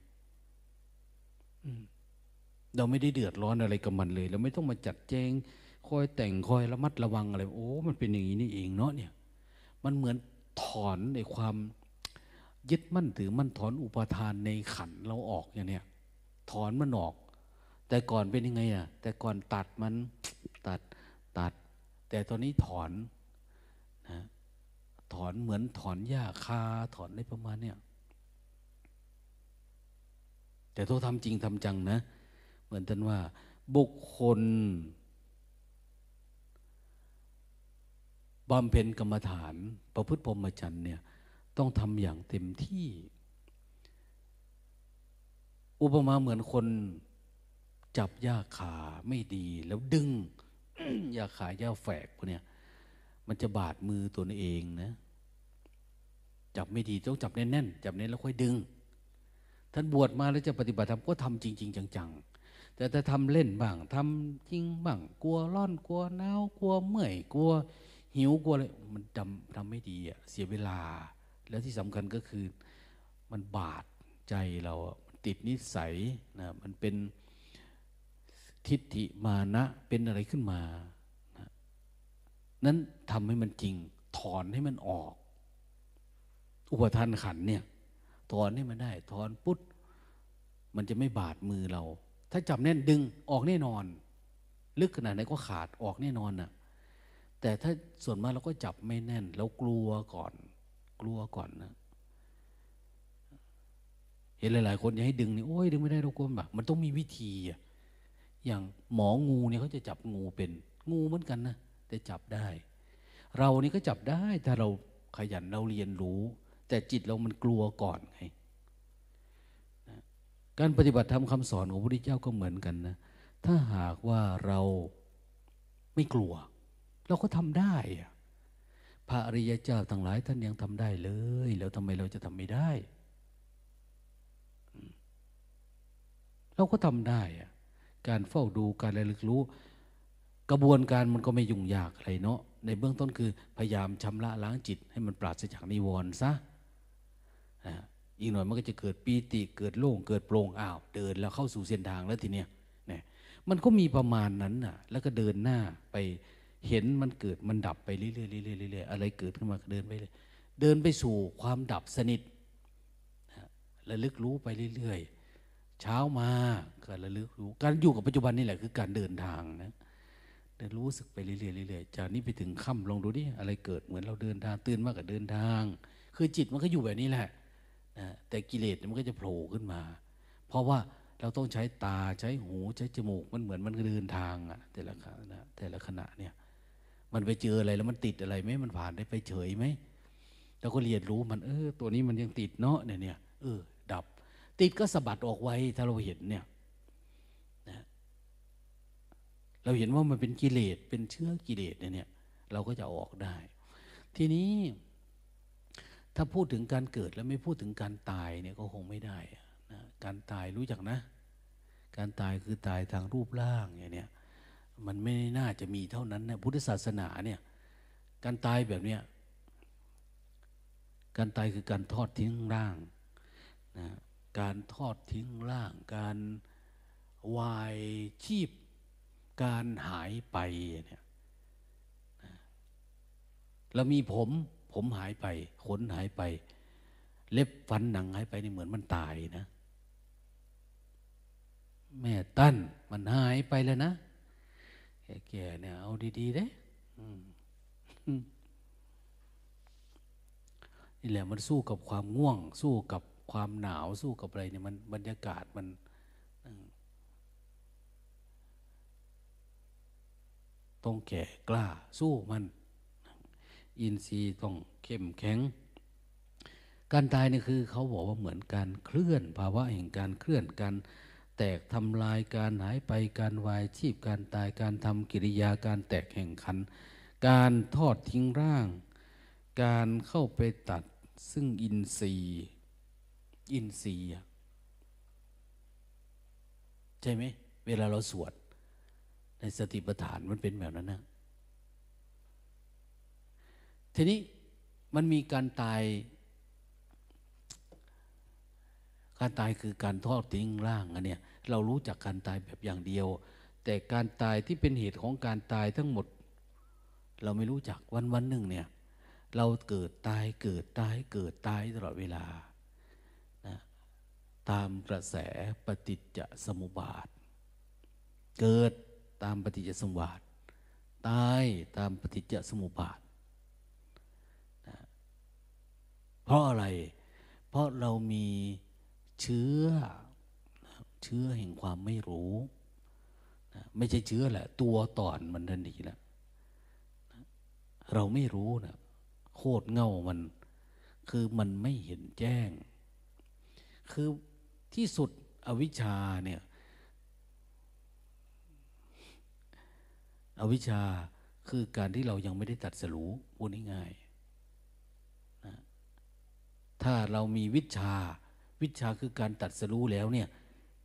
เราไม่ได้เดือดร้อนอะไรกับมันเลย เราไม่ต้องมาจัดแจงคอยแต่งคอยระมัดระวังอะไร โอ้ มันเป็นอย่างนี้นี่เองเนาะเนี่ย มันเหมือนถอนในความยึดมั่นถือมั่นถอนอุปทานในขันเราออกอย่างเนี้ยถอนมันออก แต่ก่อนเป็นยังไงอะ แต่ก่อนตัดมันตัดตัด แต่ตอนนี้ถอนนะถอนเหมือนถอนหญ้าคาถอนได้ประมาณเนี้ยแต่ต้องทำจริงทำจังนะ เหมือนท่านว่า บุคคลบำเพ็ญกรรมฐาน ประพฤติพรหมจรรย์เนี่ยต้องทำอย่างเต็มที่ อุปมาเหมือนคนจับหญ้าขาไม่ดีแล้วดึงหญ้าขาหญ้าแฝกพวกเนี้ยมันจะบาดมือตัวเองนะ จับไม่ดีต้องจับแน่นๆจับแน่นแล้วค่อยดึง ท่านบวชมาแล้วจะปฏิบัติธรรมก็ทำจริง ๆ จังๆ แต่ถ้าทำเล่นบ้างทำจริงบ้างกลัวร้อนกลัวหนาวกลัวเมื่อยกลัวหิวกลัวอะไรมันทำทำไม่ดีอะเสียเวลา แล้วที่สำคัญก็คือมันบาดใจเราติดนิสัยนะมันเป็นทิฏฐิมานะเป็นอะไรขึ้นมานะนั้นทำให้มันจริง ถอนให้มันออก อุปทานขันเนี่ย ถอนให้มันได้ ถอนปุ๊บมันจะไม่บาดมือเรา ถ้าจับแน่นดึงออกแน่นอน ลึกขนาดไหนก็ขาดออกแน่นอนน่ะแต่ถ้าส่วนมากเราก็จับไม่แน่นแล้วกลัวก่อน กลัวก่อนนะเห็นหลาย ๆ คนอยากให้ดึงนี่โอ้ยดึงไม่ได้เรากลัวลำบมันต้องมีวิธีอะอย่างหมองูเนี่ยเขาจะจับงูเป็นงูเหมือนกันนะแต่จับได้ เรานี่ก็จับได้ถ้าเราขยันเราเรียนรู้ แต่จิตเรามันกลัวก่อนไง การปฏิบัติธรรมคำสอนของพระพุทธเจ้าก็เหมือนกันนะ ถ้าหากว่าเราไม่กลัว เราก็ทำได้ พระอริยเจ้าทั้งหลายท่านยังทำได้เลย แล้วทำไมเราจะทำไม่ได้ เราก็ทำได้ การเฝ้าดูการระลึกรู้ กระบวนการมันก็ไม่ยุ่งยากอะไรเนาะ ในเบื้องต้นคือพยายามชำระล้างจิต ให้มันปราศจากนิวรณ์ซะอ่า อีกหน่อยมันก็จะเกิดปีติเกิดโล่งเกิดโปร่งอ้าวเดินแล้วเข้าสู่เส้นทางแล้วทีเนี้ยเนี่ยมันก็มีประมาณนั้นน่ะ แล้วก็เดินหน้าไปเห็นมันเกิดมันดับไปเรื่อยๆเรื่อยๆเรื่อยๆอะไรเกิดขึ้นมาเดินไปเลยเดินไปสู่ความดับสนิทระลึกรู้ไปเรื่อยๆ เช้ามาก็ระลึกรู้ การอยู่กับปัจจุบันนี่แหละคือการเดินทางนะเดินรู้สึกไปเรื่อยๆเรื่อยๆจากนี้ไปถึงค่ำลองดูดิอะไรเกิดเหมือนเราเดินทางตื่นมากกับเดินทาง คือจิตมันก็อยู่แบบนี้แหละ นะแต่กิเลสมันก็จะโผล่ขึ้นมา เพราะว่าเราต้องใช้ตาใช้หูใช้จมูกมันเหมือนมันเดินทางอะแต่ละขณะแต่ละขณะเนี่ย มันไปเจออะไรแล้วมันติดอะไรไหมมันผ่านได้ไปเฉยไหมเราก็เรียนรู้มันเออ ตัวนี้มันยังติดเนาะเนี่ยเนี่ยเออ ดับ ติดก็สะบัดออกไว้ถ้าเราเห็นเนี่ยเราเห็นว่ามันเป็นกิเลสเป็นเชื้อกิเลสเนี่ย เราก็จะออกได้ ทีนี้ ถ้าพูดถึงการเกิดแล้วไม่พูดถึงการตายเนี่ยก็คงไม่ได้นะการตายรู้จักนะ การตายคือตายทางรูปร่างอย่างเนี้ยมันไม่น่าจะมีเท่านั้นนะพุทธศาสนาเนี่ยการตายแบบเนี้ยการตายคือการทอดทิ้งร่างนะการทอดทิ้งร่าง การวายชีพ การหายไปเนี่ยเรามีผม ผมหายไป ขนหายไป เล็บฟันหนังหายไปนี่เหมือนมันตายนะ แม่ตั้นมันหายไปแล้วนะแก่ๆเนี่ยเอาดีๆเด้นี่แหละมันสู้กับความง่วง สู้กับความหนาวสู้กับอะไรเนี่ยมันบรรยากาศมันต้องแก่กล้า สู้มัน อินทรีย์ต้องเข้มแข็ง การตายนี่คือเขาบอกว่าเหมือนการเคลื่อน ภาวะแห่งการเคลื่อนการแตกทำลายการหายไปการวายชีพการตายการทำกิริยาการแตกแห่งขัน การทอดทิ้งร่าง การเข้าไปตัดซึ่งอินทรีย์อินทรีย์ใช่ไหมเวลาเราสวดในสติปัฏฐานมันเป็นแบบนั้นนะ ทีนี้มันมีการตาย การตายคือการทอดทิ้งร่างอันเนี้ยเรารู้จักการตายแบบอย่างเดียว แต่การตายที่เป็นเหตุของการตายทั้งหมด เราไม่รู้จักวันวันหนึ่งเนี่ย เราเกิดตายเกิดตายเกิดตายตลอดเวลานะตามกระแสปฏิจจสมุปบาท เกิดตามปฏิจจสมุปบาท ตายตามปฏิจจสมุปบาทนะ เพราะอะไร เพราะเรามีเชื้อ เชื้อแห่งความไม่รู้นะไม่ใช่เชื้อแหละ ตัวต่อนมันทันทีแล้วนะเราไม่รู้นะโคตรเง่ามัน คือมันไม่เห็นแจ้ง คือที่สุดอวิชชาเนี่ยอวิชชาคือการที่เรายังไม่ได้ตัดสรู้พูดง่ายๆ ถ้าเรามีวิชา วิชาคือการตัดสรู้แล้วเนี่ย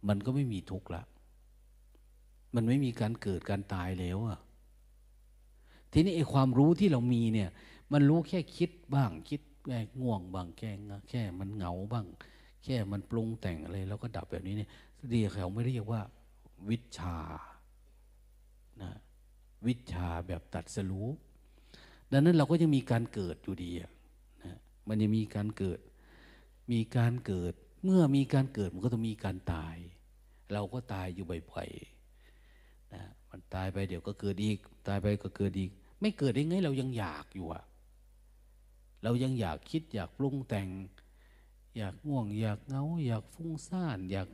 มันก็ไม่มีทุกข์ละ มันไม่มีการเกิดการตายแล้วอะทีนี้ไอ้ความรู้ที่เรามีเนี่ย มันรู้แค่คิดบ้างคิดแค่ง่วงบ้างแค่แค่มันเหงาบ้าง แค่มันปรุงแต่งอะไรแล้วก็ดับแบบนี้เนี่ยเรียกเขาไม่เรียกว่า วิชานะวิชาแบบตัดสรู้ดังนั้นเราก็ยังมีการเกิดอยู่ดีอะ มันยังมีการเกิด มีการเกิด เมื่อมีการเกิดมันก็ต้องมีการตาย เราก็ตายอยู่บ่อยๆนะมันตายไปเดี๋ยวก็เกิดอีก ตายไปก็เกิดอีก ไม่เกิดได้ไงเรายังอยากอยู่อะเรายังอยากคิดอยากปรุงแต่ง อยากง่วง อยากเงาอยากฟุ้งซ่านอยาก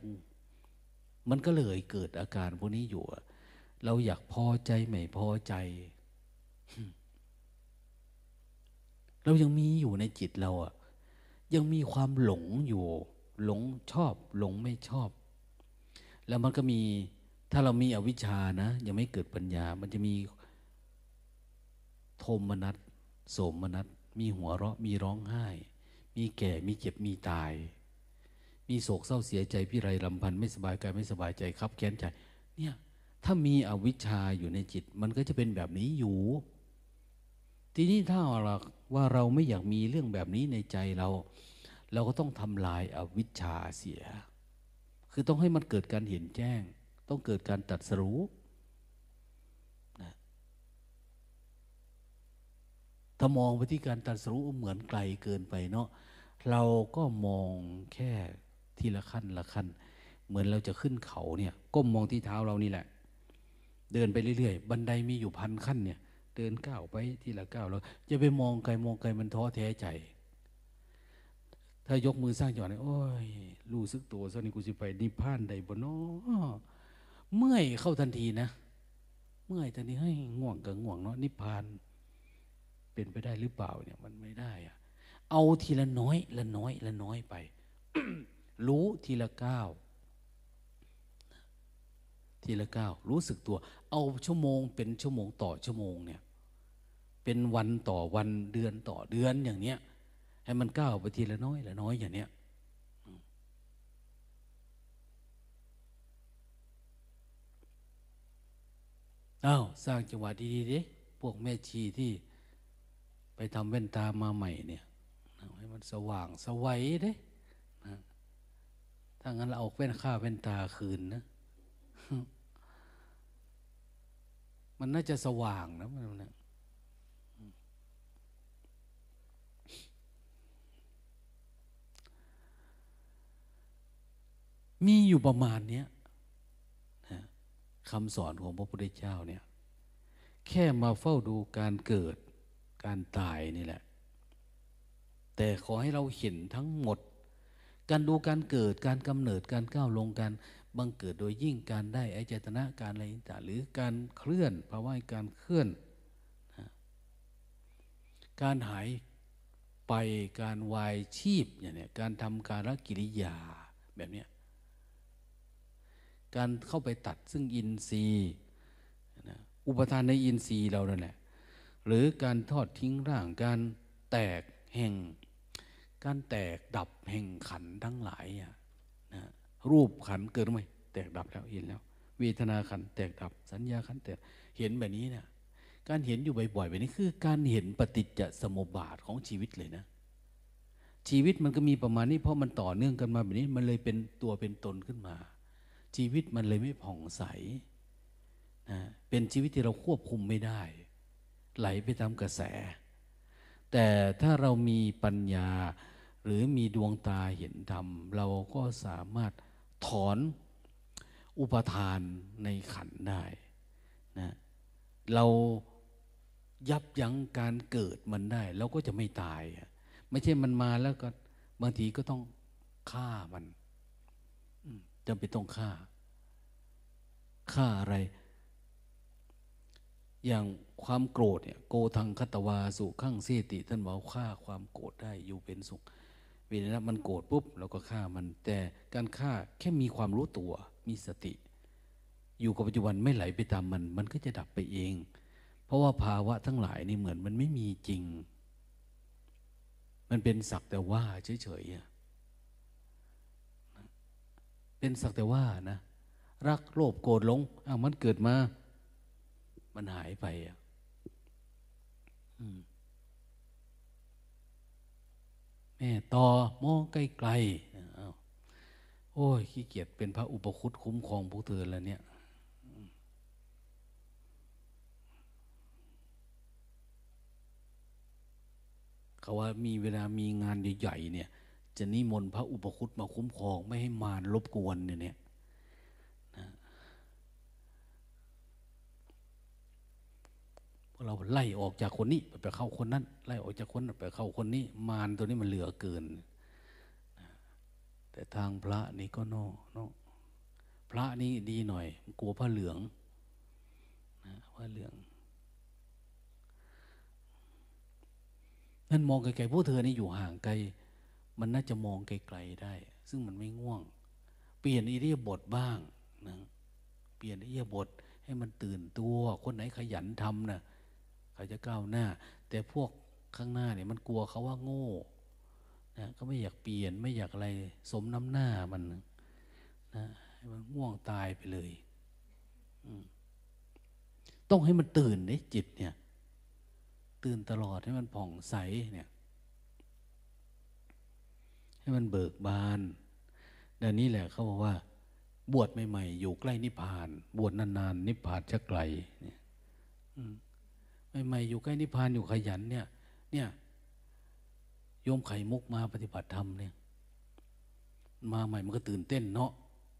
มันก็เลยเกิดอาการพวกนี้อยู่อะเราอยากพอใจไม่พอใจ เรายังมีอยู่ในจิตเราอะยังมีความหลงอยู่ หลงชอบ หลงไม่ชอบ แล้วมันก็มีถ้าเรามีอวิชชานะ ยังไม่เกิดปัญญา มันจะมีโทมนัสโสมนัสมีหัวเราะ มีร้องไห้ มีแก่ มีเจ็บ มีตาย มีโศกเศร้าเสียใจพี่ไรลำพันธ์ไม่สบายกายไม่สบายใจครับแค้นใจ เนี่ย ถ้ามีอวิชชาอยู่ในจิต มันก็จะเป็นแบบนี้อยู่ ทีนี้ถ้าเราว่าเราไม่อยากมีเรื่องแบบนี้ในใจเรา เราก็ต้องทำลายอาวิชชาเสีย คือต้องให้มันเกิดการเห็นแจ้ง ต้องเกิดการตัดสรู้นะถ้ามองไปที่การตัดสรู้เหมือนไกลเกินไปเนาะเราก็มองแค่ทีละขั้นละขั้น เหมือนเราจะขึ้นเขาเนี่ยก้มมองที่เท้าเรานี่แหละ เดินไปเรื่อยๆ บันไดมีอยู่พันขั้นเนี่ย เดินก้าวไปทีละก้าวแล้วจะไปมองไกลมองไกลมันท้อแท้ใจ ถ้ายกมือสร้างจังหวะนี้โอ้ยรู้สึกตัวสักนี่กูสิไปนิพพานใดบ่นาะเมื่อยเข้าทันทีนะ เมื่อยทันทีให้ง่วงกับง่วงเนาะนิพพาน เป็นไปได้หรือเปล่าเนี่ยมันไม่ได้อะเอาทีละน้อยละน้อยละน้อยไป รู้ทีละก้าวทีละก้าวรู้สึกตัว เอาชั่วโมงเป็นชั่วโมงต่อชั่วโมงเนี่ย เป็นวันต่อวันเดือนต่อเดือนอย่างเนี้ย ให้มันก้าวไปทีละน้อยละน้อยอย่างเนี้ยอ้าวสร้างจังหวะดีๆดิพวกแม่ชีที่ไปทำแว่นตามาใหม่เนี่ยให้มันสว่างสวัยเด้นะถ้างั้นเราเอาแว่นค่าแว่นตาคืนนะ มันน่าจะสว่างนะมันนะ มีอยู่ประมาณนี้นะคำสอนของพระพุทธเจ้าเนี่ย แค่มาเฝ้าดูการเกิดการตายนี่แหละ แต่ขอให้เราเห็นทั้งหมด การดูการเกิดการกำเนิดการก้าวลงการบังเกิดโดยยิ่งการได้อายตนะการอะไรต่างหรือการเคลื่อนภาวะการเคลื่อนนะการหายไปการวายชีพอย่างนี้การทำการกิริยาแบบนี้ การเข้าไปตัดซึ่งอินทรีย์นะอุปทานในอินทรีย์เรานั่นแหละหรือการทอดทิ้งร่างการแตกแห่ง การแตกดับแห่งขันทั้งหลายนะรูปขันเกิดไหมแตกดับแล้วเห็นแล้ว เวทนาขันแตกดับ สัญญาขันแตกเห็นแบบนี้เนะี่ยการเห็นอยู่บ่อยๆแบบนี้คือ การเห็นปฏิจจสมุปบาทของชีวิตเลยนะ ชีวิตมันก็มีประมาณนี้เพราะมันต่อเนื่องกันมาแบบนี้ มันเลยเป็นตัวเป็นตนขึ้นมา ชีวิตมันเลยไม่ผ่องใสนะเป็นชีวิตที่เราควบคุมไม่ได้ ไหลไปตามกระแส แต่ถ้าเรามีปัญญา หรือมีดวงตาเห็นธรรม เราก็สามารถถอนอุปทานในขันได้นะเรายับยั้งการเกิดมันได้ เราก็จะไม่ตาย ไม่ใช่มันมาแล้วก็บางทีก็ต้องฆ่ามัน จำเป็นต้องฆ่า ฆ่าอะไร อย่างความโกรธเนี่ยโกทังคตวาสุขังเสติ ท่านบอกฆ่าความโกรธได้อยู่เป็นสุขเวลามันโกรธปุ๊บเราก็ฆ่ามัน แต่การฆ่าแค่มีความรู้ตัว มีสติ อยู่กับปัจจุบันไม่ไหลไปตามมัน มันก็จะดับไปเอง เพราะว่าภาวะทั้งหลายนี่เหมือนมันไม่มีจริง มันเป็นสักแต่ว่าเฉยๆ เป็นสักแต่ว่านะ รักโลภโกรธหลงอ้าวมันเกิดมา มันหายไปอะแม่ต่อมองไกลๆโอ้ยขี้เกียจเป็นพระอุปคุตคุ้มครองพวกเธอแล้วเนี่ยเขาว่ามีเวลามีงานใหญ่ๆเนี่ย จะนิมนต์พระอุปคุตมาคุ้มครอง ไม่ให้มารรบกวนเนี่ยเราไล่ออกจากคนนี้ไปเข้าคนนั้น ไล่ออกจากคนนั้นไปเข้าคนนี้ มารตัวนี้มันเหลือเกิน แต่ทางพระนี่ก็นอเนพระนี่ดีหน่อย กลัวผ้าเหลืองนะผ้าเหลืองนั่นมองไกลๆพวกเธอนี่อยู่ห่างไกล มันน่าจะมองไกลๆได้ ซึ่งมันไม่ง่วง เปลี่ยนอิริยาบถบ้างนะเปลี่ยนอิริยาบถให้มันตื่นตัว คนไหนขยันทำนะ่ะเขาจะก้าวหน้า แต่พวกข้างหน้าเนี่ยมันกลัวเขาว่าโง่นะก็ไม่อยากเปลี่ยนไม่อยากอะไรสมน้ำหน้ามันนะให้มันง่วงตายไปเลยต้องให้มันตื่นเนี่ยจิตเนี่ย ตื่นตลอดให้มันผ่องใสเนี่ย ให้มันเบิกบานดังนี้แหละเขาบอกว่า บวชใหม่ๆอยู่ใกล้นิพพาน บวชนานๆนิพพานจะไกลเนี่ยใหม่ๆอยู่ใกล้นิพพานอยู่ขยันเนี่ย เนี่ยโยมไข่มุกมาปฏิบัติธรรมเนี่ยมาใหม่มันก็ตื่นเต้นเนาะ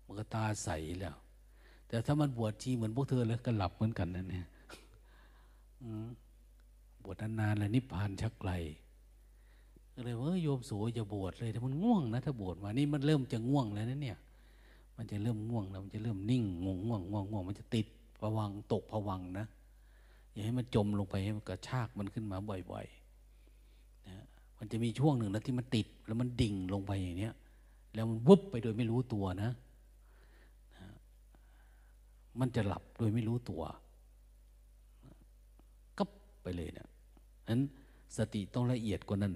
มันก็ตาใสแล้ว แต่ถ้ามันบวชทีเหมือนพวกเธอแล้วก็หลับเหมือนกันนั่นเนี่ยบวชนานๆแล้วนิพพานชักไกล เลยว่าโยมสูอย่าบวชเลยถ้ามันง่วงนะถ้าบวชมานี่มันเริ่มจะง่วงแล้วนะเนี่ย มันจะเริ่มง่วงแล้วมันจะเริ่มนิ่งง่วงง่วงง่วงง่วงมันจะติดผวังตกผวังนะอย่าให้มันจมลงไปให้มันกระชากมันขึ้นมาบ่อยๆนะมันจะมีช่วงหนึ่งนะที่มันติดแล้วมันดิ่งลงไปอย่างเนี้ย แล้วมันวุบไปโดยไม่รู้ตัวนะนะมันจะหลับโดยไม่รู้ตัวก็ไปเลยเนะนั้นสติต้องละเอียดกว่านั้น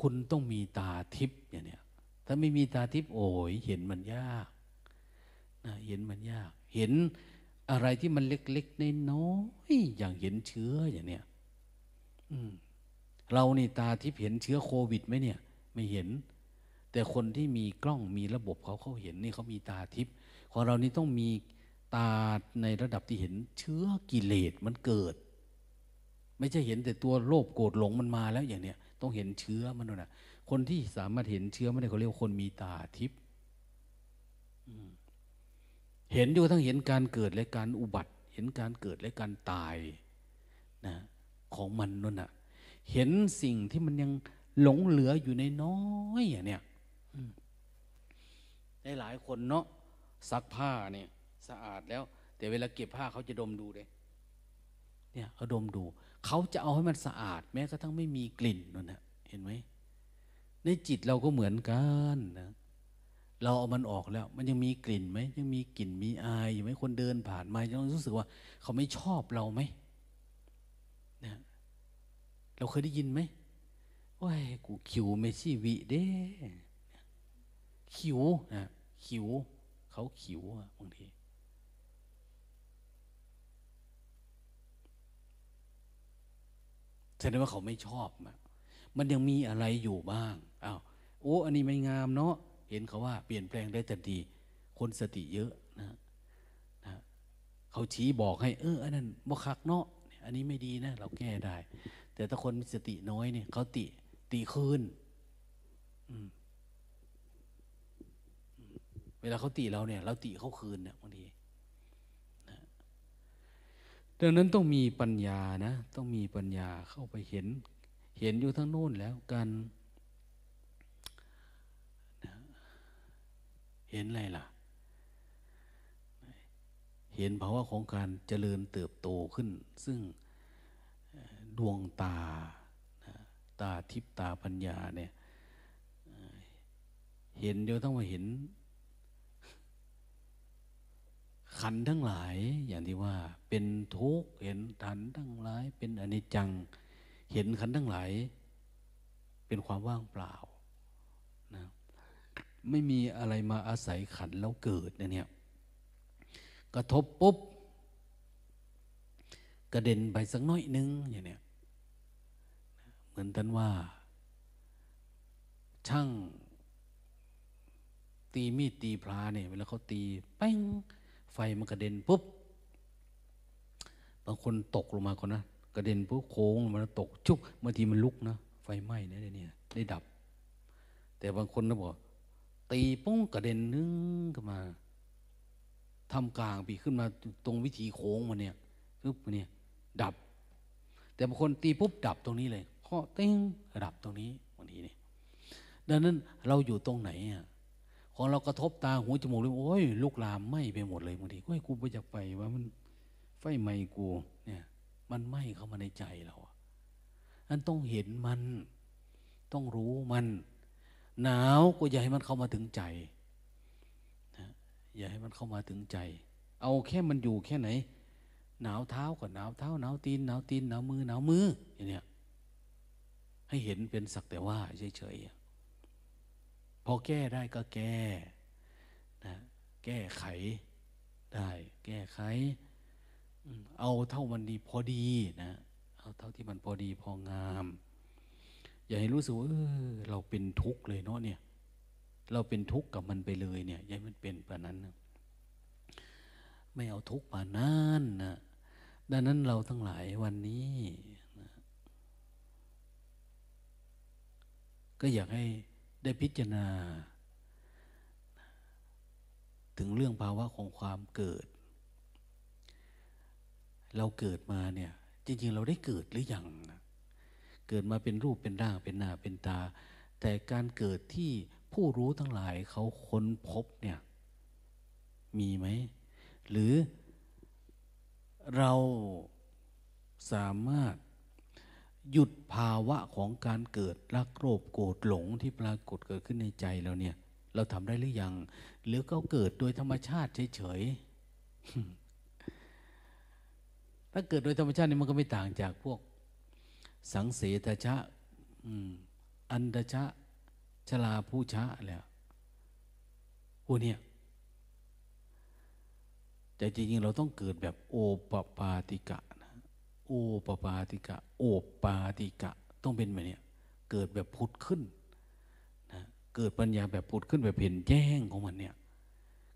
คุณต้องมีตาทิพย์อย่างเนี้ยถ้าไม่มีตาทิพย์โอ้ยเห็นมันยากนะเห็นมันยาก เห็นอะไรที่มันเล็กๆน้อยอย่างเห็นเชื้ออย่างเนี้ยเรานี่ตาทิพย์เห็นเชื้อโควิดไหมเนี่ย ไม่เห็น แต่คนที่มีกล้องมีระบบเขาเขาเห็นนี่เขามีตาทิพย์ของเรานี่ต้องมีตาในระดับที่เห็นเชื้อกิเลสมันเกิด ไม่ใช่เห็นแต่ตัวโลภโกรธหลงมันมาแล้วอย่างเนี้ย ต้องเห็นเชื้อมันด้วยนะคนที่สามารถเห็นเชื้อไม่ได้เขาเรียกคนมีตาทิพย์เห็นอยู่ทั้งเห็นการเกิดและการอุบัติ เห็นการเกิดและการตายนะของมันนั่นน่ะ เห็นสิ่งที่มันยังหลงเหลืออยู่ในน้อยอย่างเนี้ยได้หลายคนเนาะซักผ้าเนี่ย สะอาดแล้ว แต่เวลาเก็บผ้าเขาจะดมดูเลยเนี่ยเขาดมดู เขาจะเอาให้มันสะอาด แม้กระทั่งไม่มีกลิ่นนั่นนะเห็นไหมในจิตเราก็เหมือนกันนะเราเอามันออกแล้ว มันยังมีกลิ่นไหมยังมีกลิ่นมีอายอยู่ไหมคนเดินผ่านมายังรู้สึกว่า เขาไม่ชอบเราไหมนะเราเคยได้ยินไหมว่ากูขิวไม่ชีวิเด้ขิวนะขิว เขาขิวบางที แสดงว่าเขาไม่ชอบมันยังมีอะไรอยู่บ้างอ้าวโอ้อันนี้ไม่งามเนาะเห็นเขาว่าเปลี่ยนแปลงได้ทันทีคนสติเยอะนะนะเขาชี้บอกให้ เอออันนั้นบ่คักเนาะอันนี้ไม่ดีนะ เราแก้ได้ แต่ถ้าคนมีสติน้อยเนี่ยเขาติตีคืนเวลาเขาติเราเนี่ย เราติเขาคืนเนี่ยบางที ดังนั้นต้องมีปัญญานะ ต้องมีปัญญาเข้าไปเห็น เห็นอยู่ทั้งโน้นแล้วการเห็นอะไรล่ะ เห็นภาวะของการเจริญเติบโตขึ้น ซึ่งดวงตา ตาทิพตาปัญญาเนี่ย เห็นเดียวต้องมาเห็น ขันทั้งหลายอย่างที่ว่า เป็นทุกข์เห็นขันทั้งหลาย เป็นอนิจจัง เห็นขันทั้งหลาย เป็นความว่างเปล่านะไม่มีอะไรมาอาศัยขันแล้วเกิดเนี่ยกระทบปุ๊บกระเด็นไปสักน้อยนึงอย่างเนี้ยเหมือนท่านว่า ช่างตีมีดตีพลาเนี่ยเวลาเขาตีแป้ง ไฟมันกระเด็นปุ๊บบางคนตกลงมาก่อนนะกระเด็นปุ๊บโค้งมันตกชุกบางทีมันลุกนะไฟไหม้เนี่ยเนี่ยได้ดับ แต่บางคนนะบอกตีปุ้งกระเด็นนึงขึ้นมาทำกลางปีขึ้นมาตรงวิธีโค้งมันเนี่ยปึ๊บเนี่ย ดับ แต่บางคนตีปุ๊บดับตรงนี้เลยข้อเต้งดับตรงนี้บางทีเนี่ยดังนั้นเราอยู่ตรงไหนอะ ของเรากระทบตาหูจมูกเลยโอ้ยลุกลามไหม้ไปหมดเลยบางทีโอ้ยกูไปจากไปว่ามันไฟไหม้กูเนี่ย มันไหม้เข้ามาในใจเราอะอันต้องเห็นมัน ต้องรู้มัน หนาวก็อย่าให้มันเข้ามาถึงใจนะอย่าให้มันเข้ามาถึงใจ เอาแค่มันอยู่แค่ไหน หนาวเท้าก็หนาวเท้าหนาวตีนหนาวตีนหนาวมือหนาวมืออย่างเนี้ยให้เห็นเป็นสักแต่ว่าเฉยๆ พอแก้ได้ก็แก้นะแก้ไขได้ แก้ไข เอาเท่ามันดีพอดีนะเอาเท่าที่มันพอดีพองาม อย่าให้รู้สึกว่าเออเราเป็นทุกข์เลยเนาะเนี่ย เราเป็นทุกข์กับมันไปเลยเนี่ยอย่าให้มันเป็นแบบนั้นนะไม่เอาทุกข์ป่านั้นนะดังนั้นเราทั้งหลายวันนี้นะก็อยากให้ ได้พิจารณา ถึงเรื่องภาวะของความเกิด เราเกิดมาเนี่ย จริง ๆ เราได้เกิดหรือยังเกิดมาเป็นรูปเป็นร่างเป็นหน้าเป็นตา แต่การเกิดที่ผู้รู้ทั้งหลายเขาค้นพบเนี่ย มีไหม หรือเราสามารถ หยุดภาวะของการเกิดรักโลภโกรธหลงที่ปรากฏเกิดขึ้นในใจเราเนี่ย เราทำได้หรือยัง หรือก็เกิดโดยธรรมชาติเฉยๆถ้าเกิดโดยธรรมชาตินี่มันก็ไม่ต่างจากพวก สังเสตชะอันดชะชลาผู้ชะแล้วพวกนี้แต่จริงๆเราต้องเกิดแบบโอปปาติกะ โอปปาติกะ โอปปาติกะ ต้องเป็นแบบนี้เกิดแบบพุดขึ้นนะเกิดปัญญาแบบพุดขึ้นแบบเห็นแจ้งของมันเนี่ย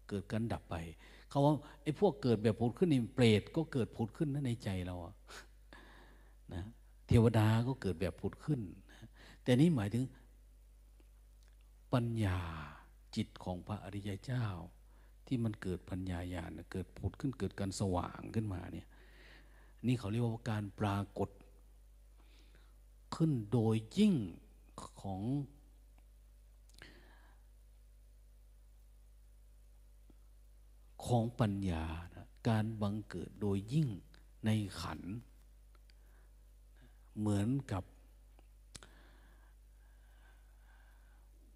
เกิดกันดับไป เขาว่าไอ้พวกเกิดแบบพุดขึ้นนี่เปรตก็เกิดพุดขึ้นนะในใจเราอะนะเทวดาก็เกิดแบบพุดขึ้นนะแต่นี้หมายถึงปัญญาจิตของพระอริยเจ้า ที่มันเกิดปัญญาญาณเกิดผุดขึ้นเกิดการสว่างขึ้นมาเนี่ย นี่เขาเรียกว่าการปรากฏ ขึ้นโดยยิ่งของของปัญญานะการบังเกิดโดยยิ่งในขัน เหมือนกับ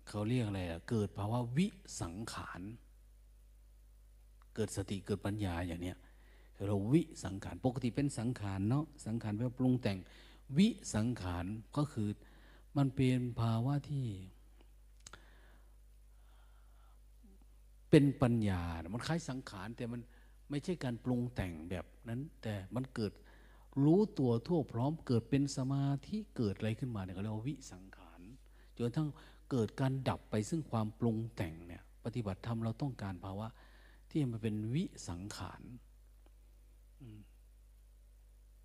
เขาเรียกอะไรอะเกิดภาวะวิสังขาร เกิดสติเกิดปัญญาอย่างเนี้ย เราวิสังขารปกติเป็นสังขารเนาะสังขารแปลปรุงแต่ง วิสังขารก็คือมันเป็นภาวะที่ เป็นปัญญา มันคล้ายสังขารแต่มันไม่ใช่การปรุงแต่งแบบนั้น แต่มันเกิดรู้ตัวทั่วพร้อมเกิดเป็นสมาธิเกิดอะไรขึ้นมาเนี่ยเขาเรียกว่าวิสังขารจนทั้งเกิดการดับไปซึ่งความปรุงแต่งเนี่ย ปฏิบัติธรรมเราต้องการภาวะที่มันเป็นวิสังขาร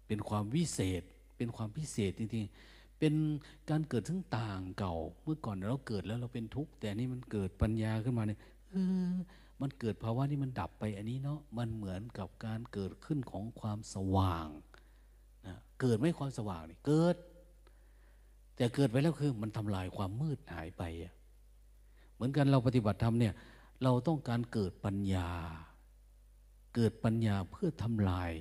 เป็นความวิเศษ เป็นความพิเศษจริงๆ เป็นการเกิดทั้งต่างเก่า เมื่อก่อนเราเกิดแล้วเราเป็นทุกข์แต่นี่มันเกิดปัญญาขึ้นมาเนี่ยเออมันเกิดภาวะนี้มันดับไปอันนี้เนาะมันเหมือนกับการเกิดขึ้นของความสว่างนะเกิดไม่ความสว่างนี่เกิด แต่เกิดไปแล้วคือมันทำลายความมืดหายไปเหมือนกันเราปฏิบัติธรรมเนี่ยเราต้องการเกิดปัญญา เกิดปัญญาเพื่อทำลาย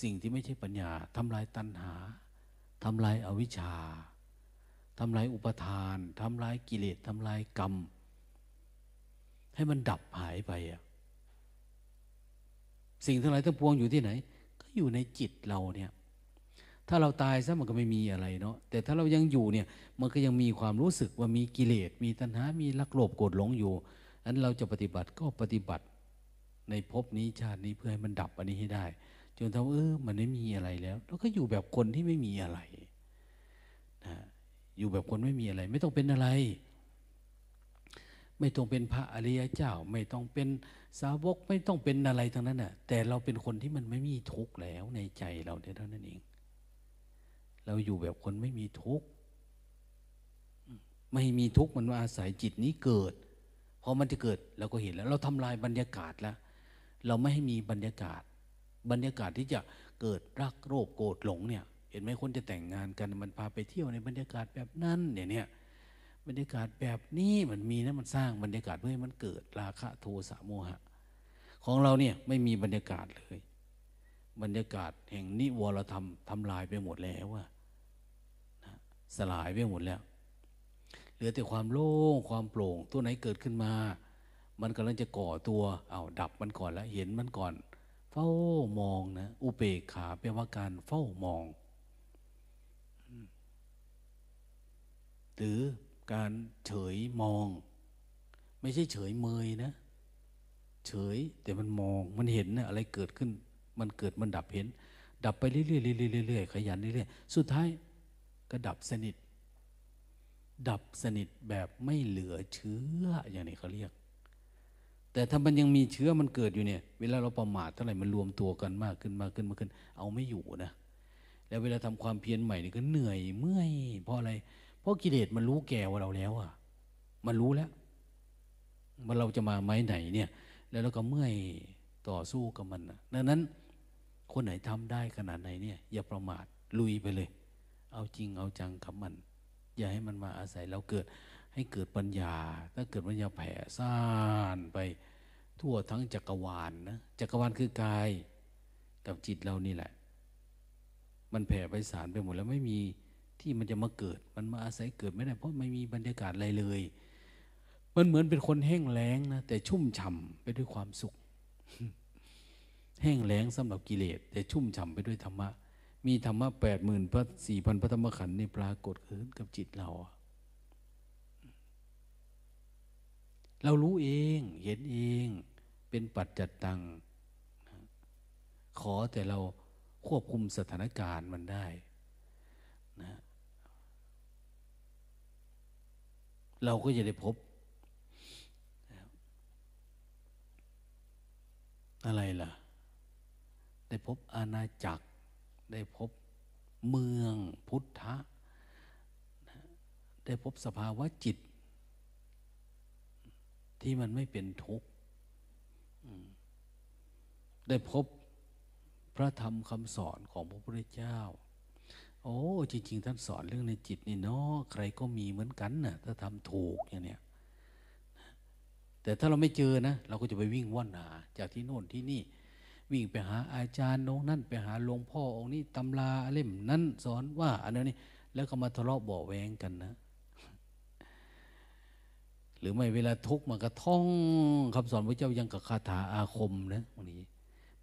สิ่งที่ไม่ใช่ปัญญาทำลายตัณหาทำลายอาวิชชาทำลายอุปทานทำลายกิเลสทำลายกรรม ให้มันดับหายไปอะสิ่งทั้งหลายทั้งปวงอยู่ที่ไหน ก็อยู่ในจิตเราเนี่ย ถ้าเราตายซะมันก็ไม่มีอะไรเนาะแต่ถ้าเรายังอยู่เนี่ย มันก็ยังมีความรู้สึกว่ามีกิเลสมีตัณหา มีลักโลภโกรธหลงอยู่อันเราจะปฏิบัติก็ปฏิบัติในภพนี้ชาตินี้เพื่อให้มันดับอันนี้ให้ได้ จนทำเออมันไม่มีอะไรแล้วเราก็อยู่แบบคนที่ไม่มีอะไรนะอยู่แบบคนไม่มีอะไร ไม่ต้องเป็นอะไร ไม่ต้องเป็นพระอริยเจ้า ไม่ต้องเป็นสาวกไม่ต้องเป็นอะไรทั้งนั้นน่ะ แต่เราเป็นคนที่มันไม่มีทุกข์แล้วในใจเราเท่านั้นเอง เราอยู่แบบคนไม่มีทุกข์ไม่มีทุกข์มันมาอาศัยจิตนี้เกิดพอมันจะเกิดเราก็เห็นแล้ว เราทำลายบรรยากาศแล้ว เราไม่ให้มีบรรยากาศ บรรยากาศที่จะเกิดรักโรคโกรธหลงเนี่ย เห็นไหมคนจะแต่งงานกันมันพาไปเที่ยวในบรรยากาศแบบนั้นเนี่ยเนี่ยบรรยากาศแบบนี้มันมีนะมันสร้างบรรยากาศเพื่อให้มันเกิดราคะโทสะโมหะ ของเราเนี่ยไม่มีบรรยากาศเลย บรรยากาศแห่งนิวรธรรมทำลายไปหมดแล้วว่าสลายไปหมดแล้ว เหลือแต่ความโล่งความโปร่งตัวไหนเกิดขึ้นมา มันกำลังจะก่อตัวเอาดับมันก่อนแล้วเห็นมันก่อน เฝ้ามองนะอุเบกขาแปลว่าการเฝ้ามอง หรือการเฉยมอง ไม่ใช่เฉยเมยนะ เฉยแต่มันมองมันเห็นนะอะไรเกิดขึ้น มันเกิดมันดับเห็น ดับไปเรื่อยๆเรื่อยๆขยันเรื่อยๆสุดท้ายก็ดับสนิท ดับสนิทแบบไม่เหลือเชื้ออย่างนี้เขาเรียก แต่ถ้ามันยังมีเชื้อมันเกิดอยู่เนี่ย เวลาเราประมาทเท่าไหร่มันรวมตัวกันมากขึ้นมากขึ้นมากขึ้น เอาไม่อยู่นะ แล้วเวลาทำความเพียรใหม่นี่ก็เหนื่อยเมื่อยเพราะอะไร เพราะกิเลสมันรู้แก่ว่าเราแล้วอะ มันรู้แล้วว่าเราจะมาไม้ไหนเนี่ย แล้วเราก็เมื่อยต่อสู้กับมันนะดังนั้น คนไหนทำได้ขนาดไหนเนี่ย อย่าประมาทลุยไปเลย เอาจริงเอาจังกับมัน อย่าให้มันมาอาศัยเราเกิด ให้เกิดปัญญา ถ้าเกิดปัญญาแผ่ซ่านไปทั่วทั้งจักรวาลนนะจักรวาลคือกายกับจิตเรานี่แหละ มันแผ่ไปสารไปหมดแล้วไม่มีที่มันจะมาเกิด มันมาอาศัยเกิดไม่ได้เพราะไม่มีบรรยากาศอะไรเลย มันเหมือนเป็นคนแห้งแล้งนะแต่ชุ่มฉ่าไปด้วยความสุข แห้งแล้งสำหรับกิเลสแต่ชุ่มฉ่าไปด้วยธรรมะ มีธรรมะแปดหมื่นพระสี่พันพระธรรมขันธ์นี่ปรากฏขึ้นกับจิตเรา เรารู้เองเห็นเองเป็นปัจจัดตัง ขอแต่เราควบคุมสถานการณ์มันได้นะเราก็จะได้พบ อะไรล่ะ ได้พบอาณาจักร ได้พบเมืองพุทธะ ได้พบสภาวะจิต ที่มันไม่เป็นทุกข์ได้พบพระธรรมคำสอนของพระพุทธเจ้า โอ้จริง ๆ ท่านสอนเรื่องในจิตนี่เนาะใครก็มีเหมือนกันนะ่ะ ถ้าทำถูกอย่างเนี้ยแต่ถ้าเราไม่เจอนะเราก็จะไปวิ่งว่อนหา จากที่โน่นที่นี่ วิ่งไปหาอาจารย์องนั่นไปหาหลวงพ่อองค์นี้ตำราเล่มนั้นสอนว่าอันนี้แล้วก็มาทะเลาะเบาแวงกันนะ รือไม่เวลาทุกข์มันก็ท่องคำสอนพระเจ้ายังกับคาถาอาคมนะบางที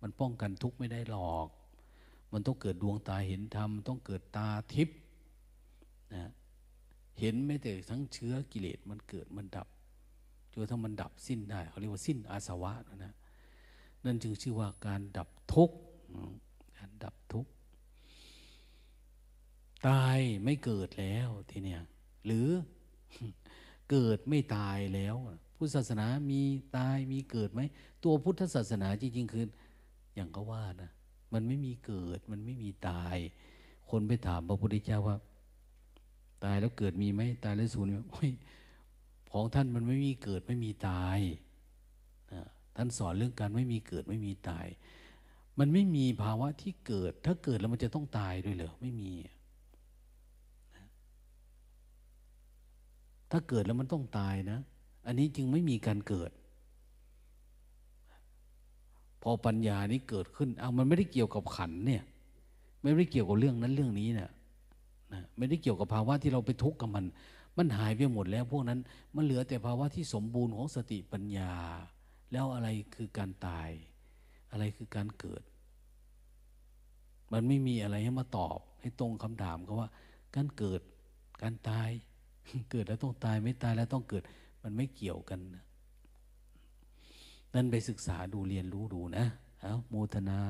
มันป้องกันทุกข์ไม่ได้หรอก มันต้องเกิดดวงตาเห็นธรรมต้องเกิดตาทิพย์นะเห็นไม่แต่ทั้งเชื้อกิเลสมันเกิดมันดับจนทั้งมันดับสิ้นได้เขาเรียกว่าสิ้นอาสวะนะนั่นจึงชื่อว่าการดับทุกข์การดับทุกข์ตายไม่เกิดแล้วทีเนี้ยหรือ เกิดไม่ตายแล้วพุทธศาสนามีตายมีเกิดไหมตัวพุทธศาสนาจริงๆคืออย่างก็ว่านะมันไม่มีเกิดมันไม่มีตาย คนไปถามพระพุทธเจ้าว่า ตายแล้วเกิดมีไหมตายแล้วสูญไหมของท่านมันไม่มีเกิดไม่มีตายท่านสอนเรื่องการไม่มีเกิดไม่มีตาย มันไม่มีภาวะที่เกิด ถ้าเกิดแล้วมันจะต้องตายด้วยเหรอไม่มี ถ้าเกิดแล้วมันต้องตายนะ อันนี้จึงไม่มีการเกิด พอปัญญานี้เกิดขึ้นเอามันไม่ได้เกี่ยวกับขันเนี่ย ไม่ได้เกี่ยวกับเรื่องนั้นเรื่องนี้เนะนะไม่ได้เกี่ยวกับภาวะที่เราไปทุกข์กับมัน มันหายไปหมดแล้ว พวกนั้นมันเหลือแต่ภาวะที่สมบูรณ์ของสติปัญญา แล้วอะไรคือการตาย อะไรคือการเกิด มันไม่มีอะไรให้มาตอบ ให้ตรงคำถามเขาว่า การเกิดการตาย เกิดแล้วต้องตายไม่ตายแล้วต้องเกิด มันไม่เกี่ยวกันนะนั่นไปศึกษาดูเรียนรู้ดูนะ เอาโมทนา